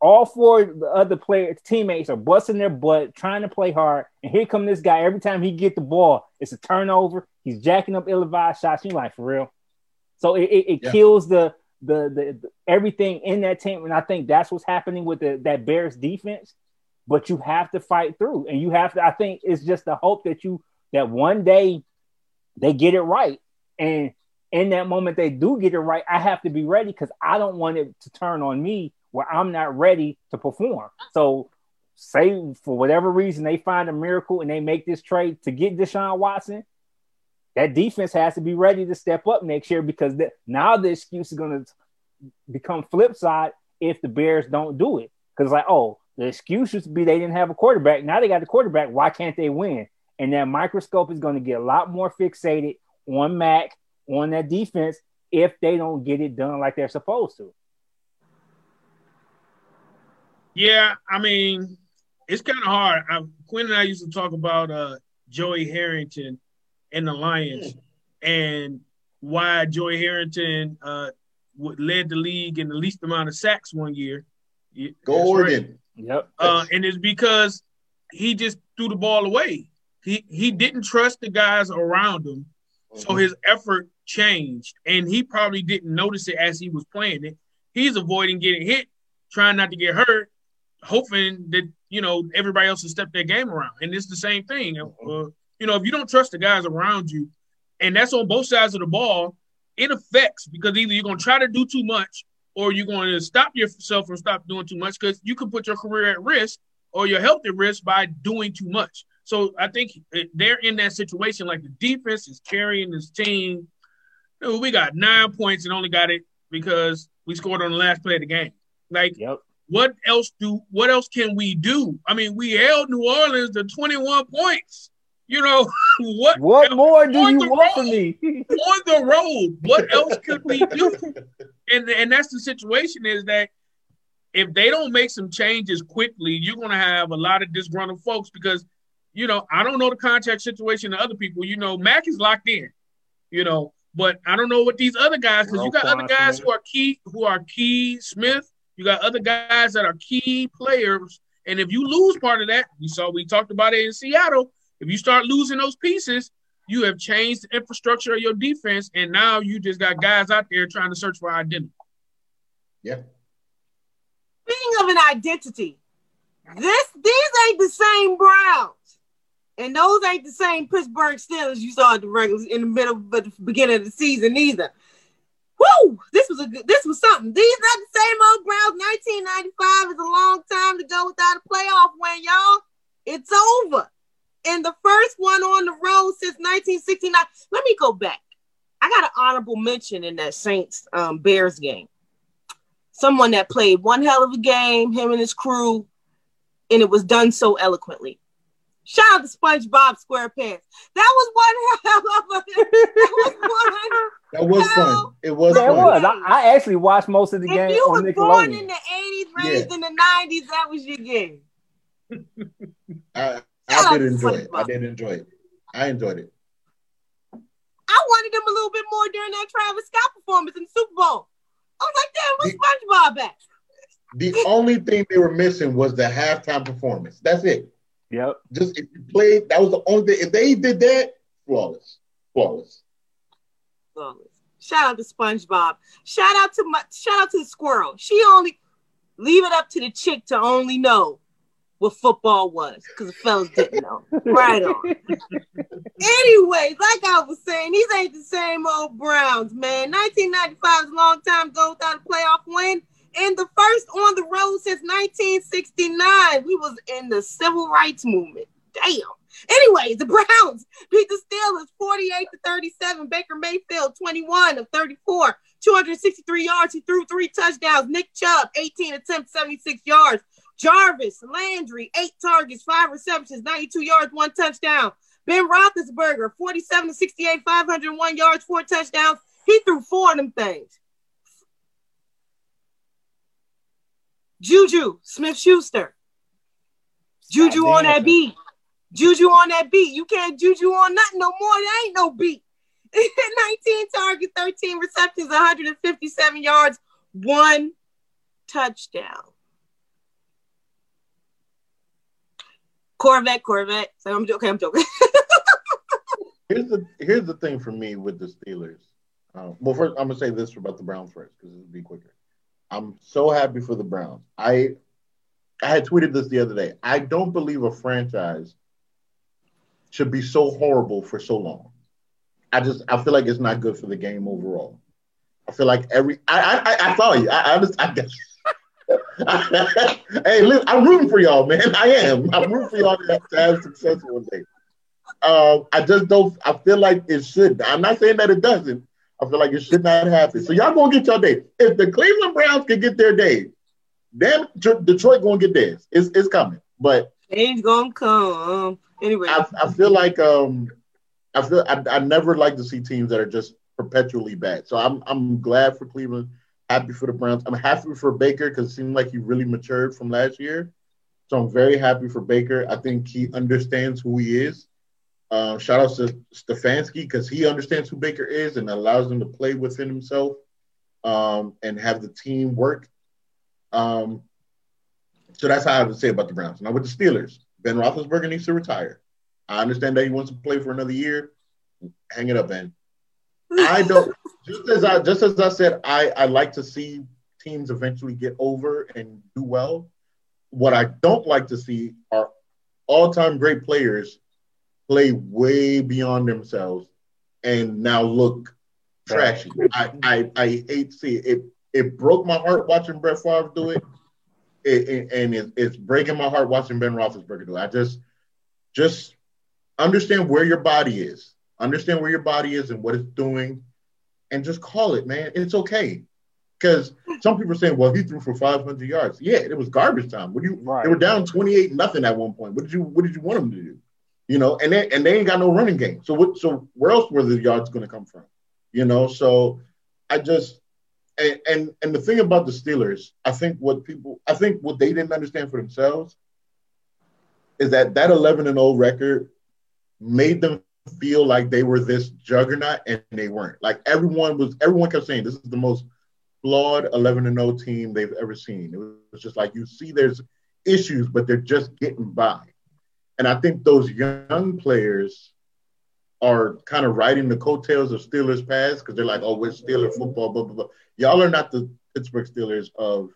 All four of the other players, teammates are busting their butt, trying to play hard. And here come this guy. Every time he get the ball, it's a turnover. He's jacking up ill-advised shots. You like for real? So it, it, it yeah. kills the, the, the everything in that team. And I think that's what's happening with the that Bears defense. But you have to fight through, and you have to. I think it's just the hope that you that one day they get it right, and in that moment they do get it right, I have to be ready because I don't want it to turn on me where I'm not ready to perform. So say for whatever reason they find a miracle and they make this trade to get Deshaun Watson, that defense has to be ready to step up next year because the, now the excuse is going to become flip side if the Bears don't do it. Because like, oh, the excuse used to be they didn't have a quarterback. Now they got the quarterback. Why can't they win? And that microscope is going to get a lot more fixated on Mack on that defense if they don't get it done like they're supposed to. Yeah, I mean, it's kind of hard. I, Quinn and I used to talk about uh, Joey Harrington and the Lions mm. and why Joey Harrington uh, led the league in the least amount of sacks one year. Go Oregon. Right. Yep. Uh, and it's because he just threw the ball away. He he didn't trust the guys around him, mm-hmm. so his effort changed, and he probably didn't notice it as he was playing it. He's avoiding getting hit, trying not to get hurt, hoping that you know everybody else will step their game around. And it's the same thing. Uh, you know, if you don't trust the guys around you, and that's on both sides of the ball, it affects because either you're going to try to do too much or you're going to stop yourself from stop doing too much because you could put your career at risk or your health at risk by doing too much. So I think eh, they're in that situation. Like the defense is carrying this team we got nine points and only got it because we scored on the last play of the game. Like, yep. what else do? What else can we do? I mean, we held New Orleans to 21 points. You know what? What more do you want from me? on the road, what else could we do? And and that's the situation is that if they don't make some changes quickly, you're going to have a lot of disgruntled folks because you know I don't know the contract situation of other people. You know, Mack is locked in. You know, but I don't know what these other guys, because you got other guys who are key, who are key Smith. You got other guys that are key players. And if you lose part of that, we saw we talked about it in Seattle. If you start losing those pieces, you have changed the infrastructure of your defense, and now you just got guys out there trying to search for identity. Yeah. Speaking of an identity. This these ain't the same Browns. And those ain't the same Pittsburgh Steelers you saw at the regular in the middle but the beginning of the season either. Woo! This was a good, this was something. These are the same old Browns. 1995 is a long time to go without a playoff win, y'all. It's over. And the first one on the road since 1969. Let me go back. I got an honorable mention in that Saints um, Bears game. Someone that played one hell of a game, him and his crew, and it was done so eloquently. Shout out to SpongeBob SquarePants. That was one hell of a. That was one. That was fun. It was. Yeah, fun. it was. I, I, actually watched most of the game if you on was Nickelodeon. born in the '80s, raised Yeah. in the '90s, that was your game. I, Shout out I did enjoy it. I did enjoy it. I enjoyed it. I wanted him a little bit more during that Travis Scott performance in the Super Bowl. I was like, damn, where's SpongeBob at? The only thing they were missing was the halftime performance. That's it. Yep. Just if you played, that was the only thing. If they did that, flawless, flawless. Flawless. Shout out to SpongeBob. Shout out to my shout out to the squirrel. She only leave it up to the chick to only know what football was because the fellas didn't know. Right on. Anyways, like I was saying, these ain't the same old Browns, man. 1995 is a long time ago without a playoff win. And the first on the road since 1969. We was in the civil rights movement. Damn. Anyways, the Browns beat the Steelers 48 to 37. Baker Mayfield 21 of 34, 263 yards. He threw three touchdowns. Nick Chubb 18 attempts, 76 yards. Jarvis Landry eight targets, five receptions, 92 yards, one touchdown. Ben Roethlisberger 47 to 68, 501 yards, four touchdowns. He threw four of them things. Juju Smith Schuster. Juju on that beat. Juju on that beat. You can't juju on nothing no more. There ain't no beat. 19 targets, 13 receptions, 157 yards, one touchdown. Corvette, Corvette. So I'm okay. I'm joking. Here's the here's the thing for me with the Steelers. Um, well, first I'm gonna say this about the Browns first because it'll be quicker. I'm so happy for the Browns. I I had tweeted this the other day. I don't believe a franchise should be so horrible for so long. I just I feel like it's not good for the game overall. I feel like every I I, I saw you. I, I just I guess. hey, listen, I'm rooting for y'all, man. I am. I'm rooting for y'all to have, to have success one day. Uh, I just don't. I feel like it should. I'm not saying that it doesn't. I feel like it should not happen. So y'all gonna get your day. If the Cleveland Browns can get their day, then Tr- Detroit gonna get theirs. It's it's coming. But Change gonna come. Anyway, I, I feel like um I feel I, I never like to see teams that are just perpetually bad. So I'm I'm glad for Cleveland, happy for the Browns. I'm happy for Baker because it seemed like he really matured from last year. So I'm very happy for Baker. I think he understands who he is. Uh, shout out to Stefanski because he understands who Baker is and allows him to play within himself um, and have the team work. Um, so that's how I would say about the Browns. Now with the Steelers, Ben Roethlisberger needs to retire. I understand that he wants to play for another year. Hang it up, Ben. I don't. Just as I just as I said, I I like to see teams eventually get over and do well. What I don't like to see are all-time great players play way beyond themselves and now look trashy. I I, I hate to see it. it. It broke my heart watching Brett Favre do it, it, it- and it, it's breaking my heart watching Ben Roethlisberger do it. I just just understand where your body is, understand where your body is and what it's doing, and just call it, man. It's okay. Because some people are saying, well, he threw for 500 yards. Yeah, it was garbage time. What do you? Right. They were down 28 nothing at one point. What did you? What did you want them to do? You know, and they and they ain't got no running game. So what? So where else were the yards going to come from? You know, so I just and, and and the thing about the Steelers, I think what people, I think what they didn't understand for themselves is that that 11 and 0 record made them feel like they were this juggernaut and they weren't. Like everyone was, everyone kept saying this is the most flawed 11 and 0 team they've ever seen. It was just like you see there's issues, but they're just getting by. And I think those young players are kind of riding the coattails of Steelers past because they're like, oh, we're Steeler football, blah, blah, blah. Y'all are not the Pittsburgh Steelers of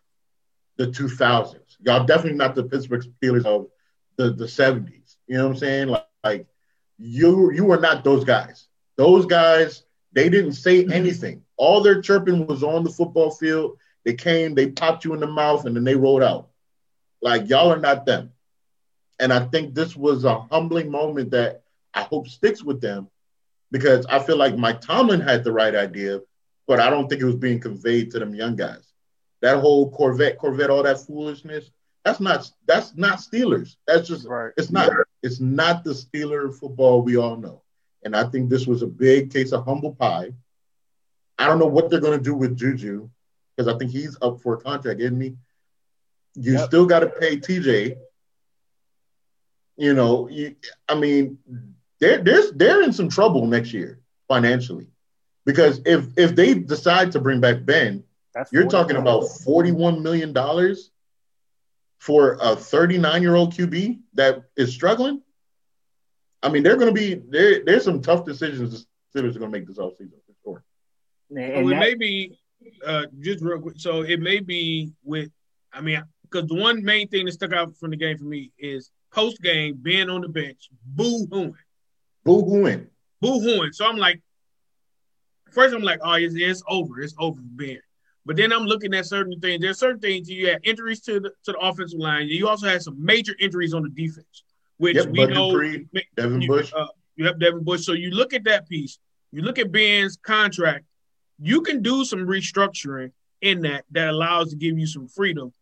the 2000s. Y'all definitely not the Pittsburgh Steelers of the, the 70s. You know what I'm saying? Like, like you you were not those guys. Those guys, they didn't say mm-hmm. anything. All their chirping was on the football field. They came, they popped you in the mouth, and then they rolled out. Like y'all are not them. And I think this was a humbling moment that I hope sticks with them because I feel like Mike Tomlin had the right idea, but I don't think it was being conveyed to them young guys. That whole Corvette, Corvette, all that foolishness, that's not that's not Steelers. That's just right. it's not it's not the Steeler football we all know. And I think this was a big case of humble pie. I don't know what they're going to do with Juju because I think he's up for a contract, isn't he? You yep. still got to pay TJ. You know, you, I mean, they're they're they're in some trouble next year financially because if if they decide to bring back Ben, That's you're talking about forty one million dollars for a 39 year old QB that is struggling. I mean, they're going to be there. There's some tough decisions the Steelers are going to make this offseason for sure. And so it may be uh, just real quick. So it may be with, I mean, because the one main thing that stuck out from the game for me is post game being on the bench, boo hooing, boo hooing, boo hooing. So I'm like, first I'm like, oh, it's, it's over, it's over for Ben. But then I'm looking at certain things. There's certain things you had injuries to the to the offensive line. You also had some major injuries on the defense, which yep, we know. Creed, Devin Bush. Uh, you have Devin Bush. So you look at that piece. You look at Ben's contract. You can do some restructuring in that that allows to give you some freedom.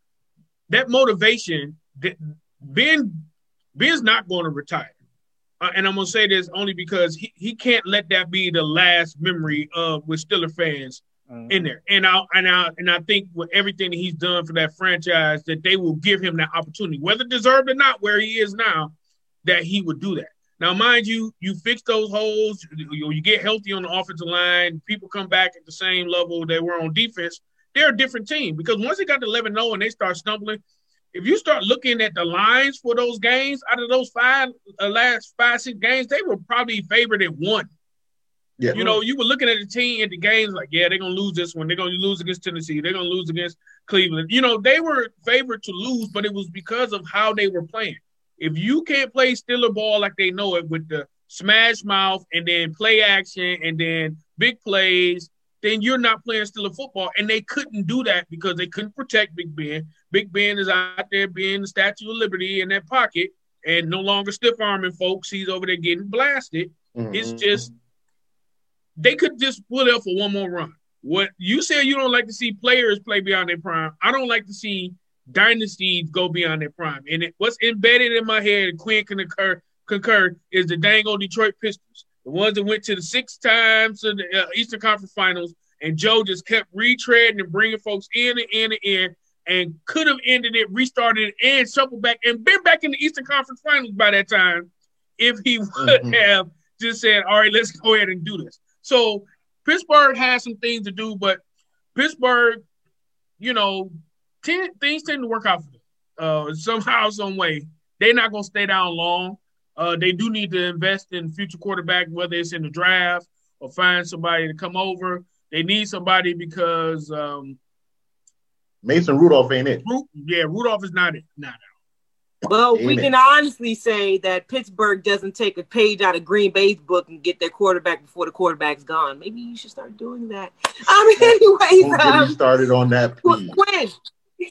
That motivation. That Ben Ben's not going to retire. Uh, and I'm gonna say this only because he, he can't let that be the last memory of with Steeler fans mm-hmm. in there. And I and I and I think with everything that he's done for that franchise, that they will give him that opportunity, whether deserved or not, where he is now, that he would do that. Now, mind you, you fix those holes, you, you get healthy on the offensive line, people come back at the same level they were on defense. They're a different team because once they got to 11 0 and they start stumbling, if you start looking at the lines for those games, out of those five uh, last five six games, they were probably favored at one. Yeah. You know, you were looking at the team at the games like, yeah, they're gonna lose this one. They're gonna lose against Tennessee. They're gonna lose against Cleveland. You know, they were favored to lose, but it was because of how they were playing. If you can't play Steeler ball like they know it with the smash mouth and then play action and then big plays, then you're not playing Steeler football. And they couldn't do that because they couldn't protect Big Ben. Big Ben is out there being the Statue of Liberty in that pocket and no longer stiff arming folks. He's over there getting blasted. Mm-hmm. It's just they could just pull up for one more run. What you said you don't like to see players play beyond their prime. I don't like to see dynasties go beyond their prime. And it, what's embedded in my head, and Quinn can occur, concur, is the dang old Detroit Pistons, the ones that went to the six times to the uh, Eastern Conference Finals, and Joe just kept retreading and bringing folks in and in and in, and could have ended it, restarted it, and shuffled back, and been back in the Eastern Conference Finals by that time if he would mm-hmm. have just said, "All right, let's go ahead and do this." So Pittsburgh has some things to do, but Pittsburgh, you know, ten, things tend to work out for them uh, somehow, some way. They're not going to stay down long. Uh, they do need to invest in future quarterback, whether it's in the draft or find somebody to come over. They need somebody because um, Mason Rudolph ain't it. Yeah, Rudolph is not it. Not well, Amen. we can honestly say that Pittsburgh doesn't take a page out of Green Bay's book and get their quarterback before the quarterback's gone. Maybe you should start doing that. I mean, anyways, um, started on that. Please. Quinn.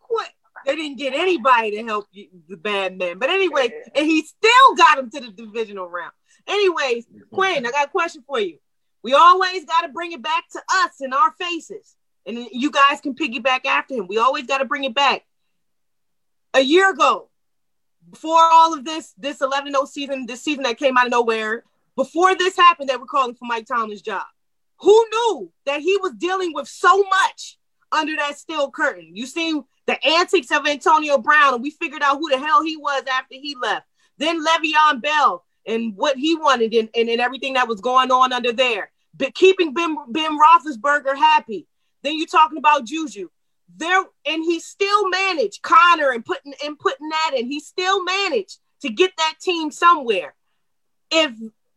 Quinn. They didn't get anybody to help you, the bad man. But anyway, and he still got him to the divisional round. Anyways, Quinn, I got a question for you. We always got to bring it back to us in our faces. And you guys can piggyback after him. We always got to bring it back a year ago, before all of this, this 11 0 season, this season that came out of nowhere, before this happened, they were calling for Mike Tomlin's job. Who knew that he was dealing with so much under that steel curtain? You seen the antics of Antonio Brown, and we figured out who the hell he was after he left. Then Le'Veon Bell and what he wanted and, and, and everything that was going on under there. But keeping Ben, ben Roethlisberger happy. Then you're talking about Juju there and he still managed Connor and putting and putting that in. He still managed to get that team somewhere. If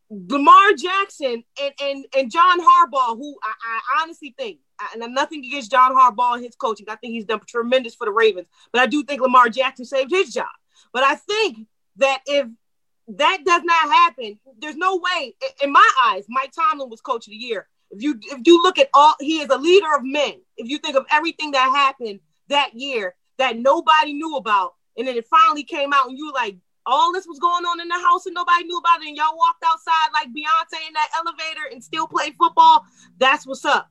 Lamar Jackson and and and John Harbaugh, who I, I honestly think, and I'm nothing against John Harbaugh and his coaching. I think he's done tremendous for the Ravens, but I do think Lamar Jackson saved his job. But I think that if that does not happen, there's no way, in my eyes, Mike Tomlin was coach of the year. If you if you look at all, he is a leader of men. If you think of everything that happened that year that nobody knew about, and then it finally came out, and you were like, all this was going on in the house and nobody knew about it, and y'all walked outside like Beyonce in that elevator and still played football. That's what's up.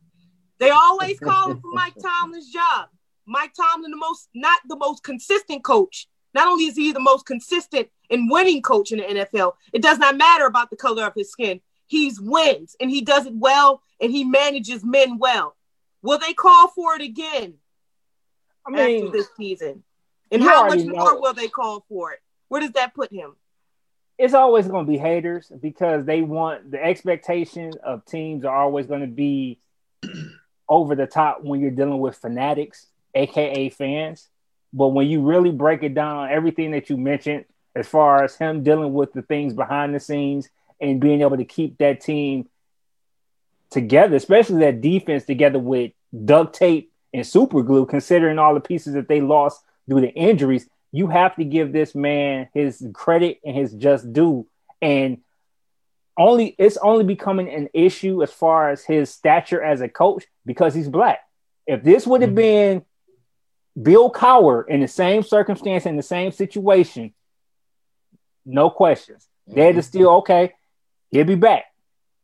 They always calling for Mike Tomlin's job. Mike Tomlin, the most not the most consistent coach. Not only is he the most consistent and winning coach in the NFL, it does not matter about the color of his skin. He's wins and he does it well and he manages men well. Will they call for it again I mean, after this season? And how much more will they call for it? Where does that put him? It's always going to be haters because they want the expectation of teams are always going to be over the top when you're dealing with fanatics, aka fans. But when you really break it down, everything that you mentioned, as far as him dealing with the things behind the scenes and being able to keep that team together, especially that defense together with duct tape and super glue, considering all the pieces that they lost due to injuries, you have to give this man his credit and his just due. And only it's only becoming an issue as far as his stature as a coach because he's black. If this would have mm-hmm. been Bill Cowher in the same circumstance, in the same situation, no questions. Mm-hmm. They'd still okay. He'll be back,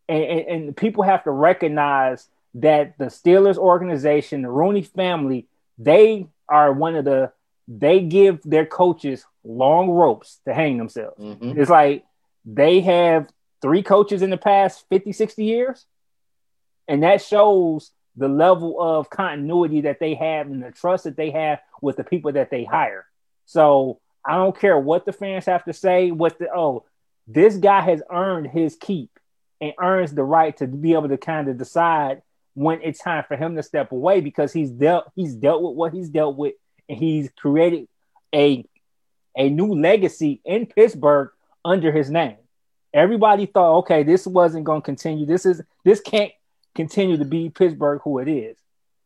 and, and, and people have to recognize that the Steelers organization, the Rooney family, they are one of the they give their coaches long ropes to hang themselves. Mm-hmm. It's like they have three coaches in the past 50, 60 years. And that shows the level of continuity that they have and the trust that they have with the people that they hire. So I don't care what the fans have to say, what the oh, this guy has earned his keep and earns the right to be able to kind of decide when it's time for him to step away because he's dealt he's dealt with what he's dealt with and he's created a a new legacy in Pittsburgh under his name. Everybody thought, okay, this wasn't going to continue. This is this can't continue to be Pittsburgh who it is.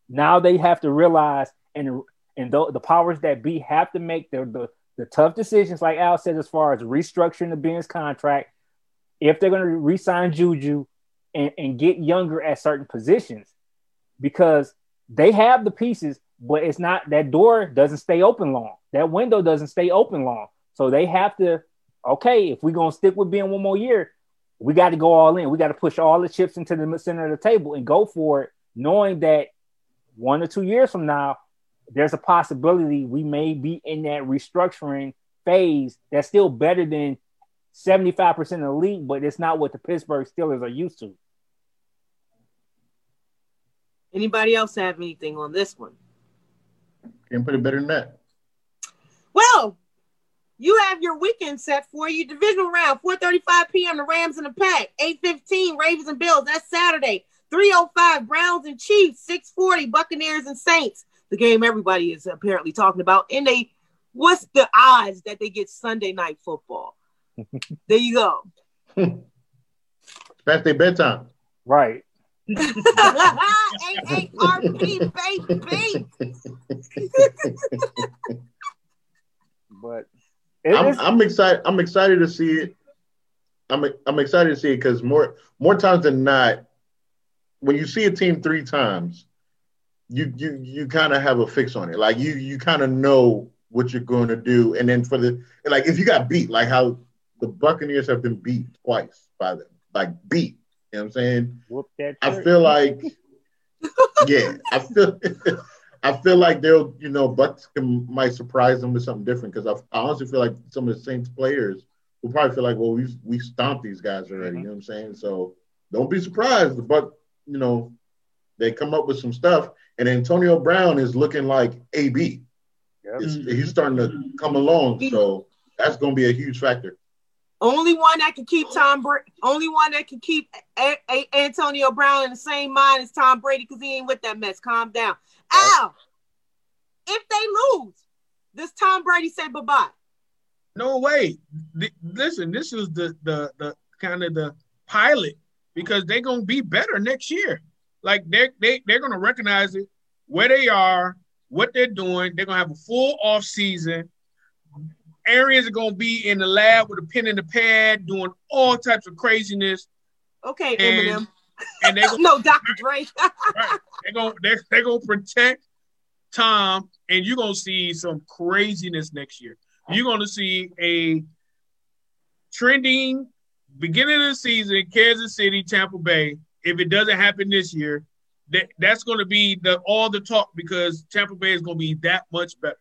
Now they have to realize, and and the, the powers that be have to make the, the the tough decisions, like Al said, as far as restructuring the Ben's contract. If they're going to re-sign Juju and, and get younger at certain positions, because they have the pieces, but it's not that door doesn't stay open long. That window doesn't stay open long. So they have to, okay, if we're gonna stick with Ben one more year, we got to go all in. We got to push all the chips into the center of the table and go for it, knowing that one or two years from now, there's a possibility we may be in that restructuring phase that's still better than 75% of the league, but it's not what the Pittsburgh Steelers are used to. Anybody else have anything on this one? Can't put it better than that. Well, you have your weekend set for you. Divisional round, 4:35 p.m. The Rams and the Pack, 8:15 Ravens and Bills. That's Saturday. 305 Browns and Chiefs, 640 Buccaneers and Saints. The game everybody is apparently talking about. And they, what's the odds that they get Sunday night football? there you go. it's past their bedtime. Right. AARP, baby. but I'm, I'm excited. I'm excited to see it. I'm I'm excited to see it because more more times than not, when you see a team three times, you you you kind of have a fix on it. Like you you kind of know what you're going to do, and then for the like if you got beat, like how the Buccaneers have been beat twice by them, like beat you know what I'm saying? I feel like, yeah, I feel, I feel like they'll, you know, Bucks can, might surprise them with something different because I, I, honestly feel like some of the Saints players will probably feel like, well, we we stomped these guys already. Mm-hmm. You know what I'm saying? So don't be surprised. But you know, they come up with some stuff, and Antonio Brown is looking like AB. Yep. Mm-hmm. He's starting to come along, so that's going to be a huge factor. Only one that can keep Tom Brady. Only one that can keep a- a- Antonio Brown in the same mind as Tom Brady because he ain't with that mess. Calm down, Al. If they lose, does Tom Brady say bye bye? No way. listen, this is the the the kind of the pilot because they're gonna be better next year. Like they they they're gonna recognize it where they are, what they're doing. They're gonna have a full off season. Arians are gonna be in the lab with a pen and a pad, doing all types of craziness. Okay, and, Eminem. And they no Dr. Dre. right. They're gonna they're, they're gonna protect Tom, and you're gonna see some craziness next year. You're gonna see a trending beginning of the season, Kansas City, Tampa Bay. If it doesn't happen this year, that that's going to be the all the talk because Tampa Bay is going to be that much better.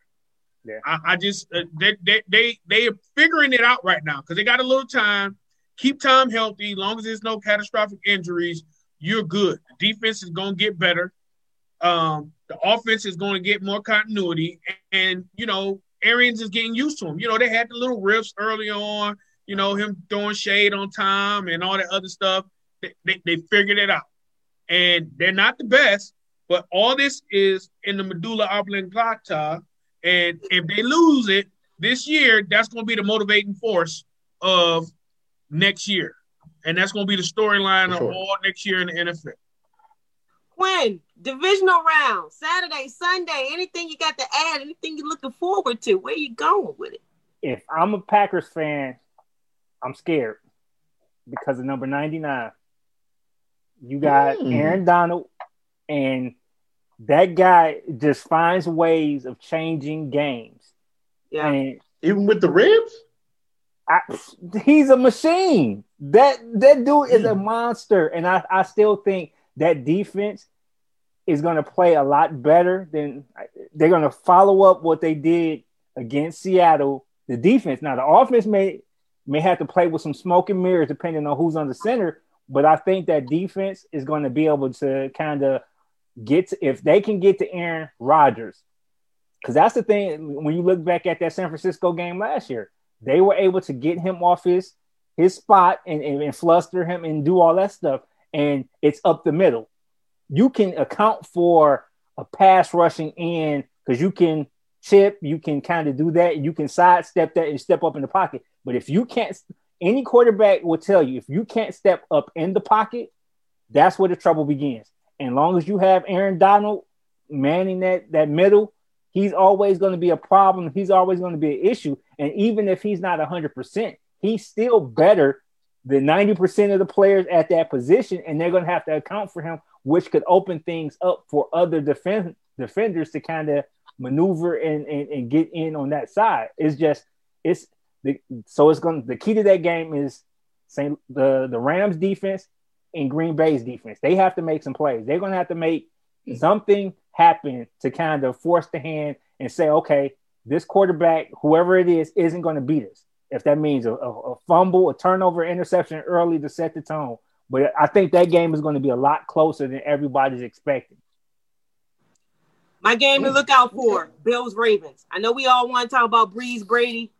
Yeah. I, I just uh, they, they they they are figuring it out right now because they got a little time. Keep Tom healthy, long as there's no catastrophic injuries, you're good. The defense is going to get better. Um, the offense is going to get more continuity, and, and you know Arians is getting used to him. You know they had the little riffs early on you know, him throwing shade on Tom and all that other stuff. They, they, they figured it out. And they're not the best, but all this is in the medulla oblongata. And if they lose it this year, that's going to be the motivating force of next year. And that's going to be the storyline sure. of all next year in the NFL. When divisional round, Saturday, Sunday, anything you got to add, anything you're looking forward to, where you going with it? If I'm a Packers fan, I'm scared because of number 99. You got mm. Aaron Donald, and that guy just finds ways of changing games. Yeah. And even with the ribs? I, he's a machine. That that dude is a mm. monster. And I, I still think that defense is going to play a lot better than they're going to follow up what they did against Seattle. The defense, now the offense may may have to play with some smoke and mirrors depending on who's on the center. But I think that defense is going to be able to kind of get to, if they can get to Aaron Rodgers, because that's the thing. When you look back at that San Francisco game last year, they were able to get him off his his spot and, and, and fluster him and do all that stuff. And it's up the middle. You can account for a pass rushing in because you can chip, you can kind of do that, you can sidestep that and step up in the pocket. But if you can't, any quarterback will tell you if you can't step up in the pocket, that's where the trouble begins. And long as you have Aaron Donald manning that that middle, he's always going to be a problem. He's always going to be an issue. And even if he's not 100%, he's still better than 90% of the players at that position. And they're going to have to account for him, which could open things up for other defend, defenders to kind of maneuver and, and, and get in on that side. It's just, it's the, so it's going. The key to that game is Saint the the Rams defense and Green Bay's defense. They have to make some plays. They're going to have to make mm-hmm. something happen to kind of force the hand and say, okay, this quarterback, whoever it is, isn't going to beat us. If that means a, a, a fumble, a turnover, interception early to set the tone. But I think that game is going to be a lot closer than everybody's expecting. My game to look out for Bills Ravens. I know we all want to talk about Brees Brady.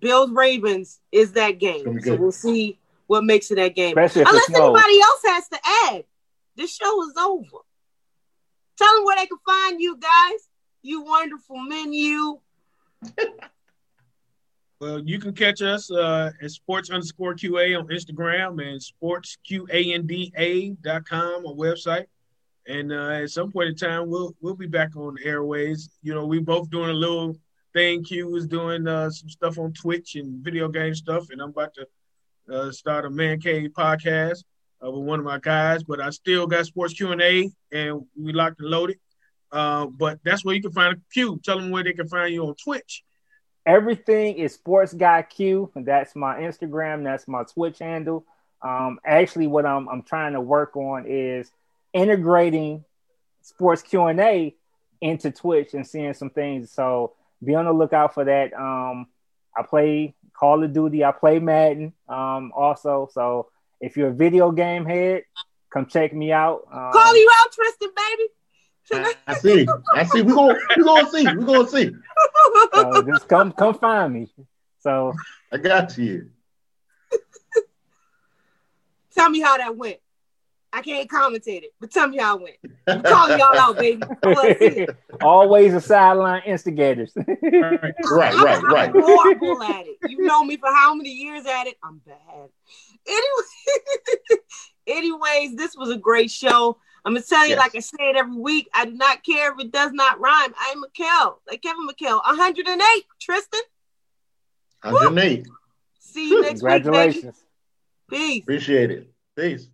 Bills Ravens is that game. So we'll see what makes it that game. Unless anybody else has to add. This show is over. Tell them where they can find you guys. You wonderful menu. well, you can catch us uh, at sports underscore QA on Instagram and sportsqanda.com on website. And uh, at some point in time, we'll we'll be back on the airways. You know, we both doing a little thing. Q was doing uh, some stuff on Twitch and video game stuff, and I'm about to uh, start a Man Cave podcast uh, with one of my guys. But I still got Sports Q and A, and we locked and loaded. Uh, but that's where you can find Q. Tell them where they can find you on Twitch. Everything is Sports Guy Q. That's my Instagram. That's my Twitch handle. Um, actually, what I'm I'm trying to work on is integrating Sports Q and A into Twitch and seeing some things. So be on the lookout for that. Um, I play Call of Duty. I play Madden um, also. So if you're a video game head, come check me out. Um, Call you out, Tristan, baby. I see. I see. We're gonna we're gonna see. We're gonna see. So just come come find me. So I got you. Tell me how that went. I can't commentate it, but tell me how it went. I'm calling y'all out, baby. Always a sideline instigators. right, right, right. I'm horrible at it. You know me for how many years at it? I'm bad. Anyway, anyways, this was a great show. I'm gonna tell you, yes. like I say it every week, I do not care if it does not rhyme. I'm McKell, like Kevin McKell, 108. Tristan, 108. See you next Congratulations. week. Congratulations. Peace. Appreciate it. Peace.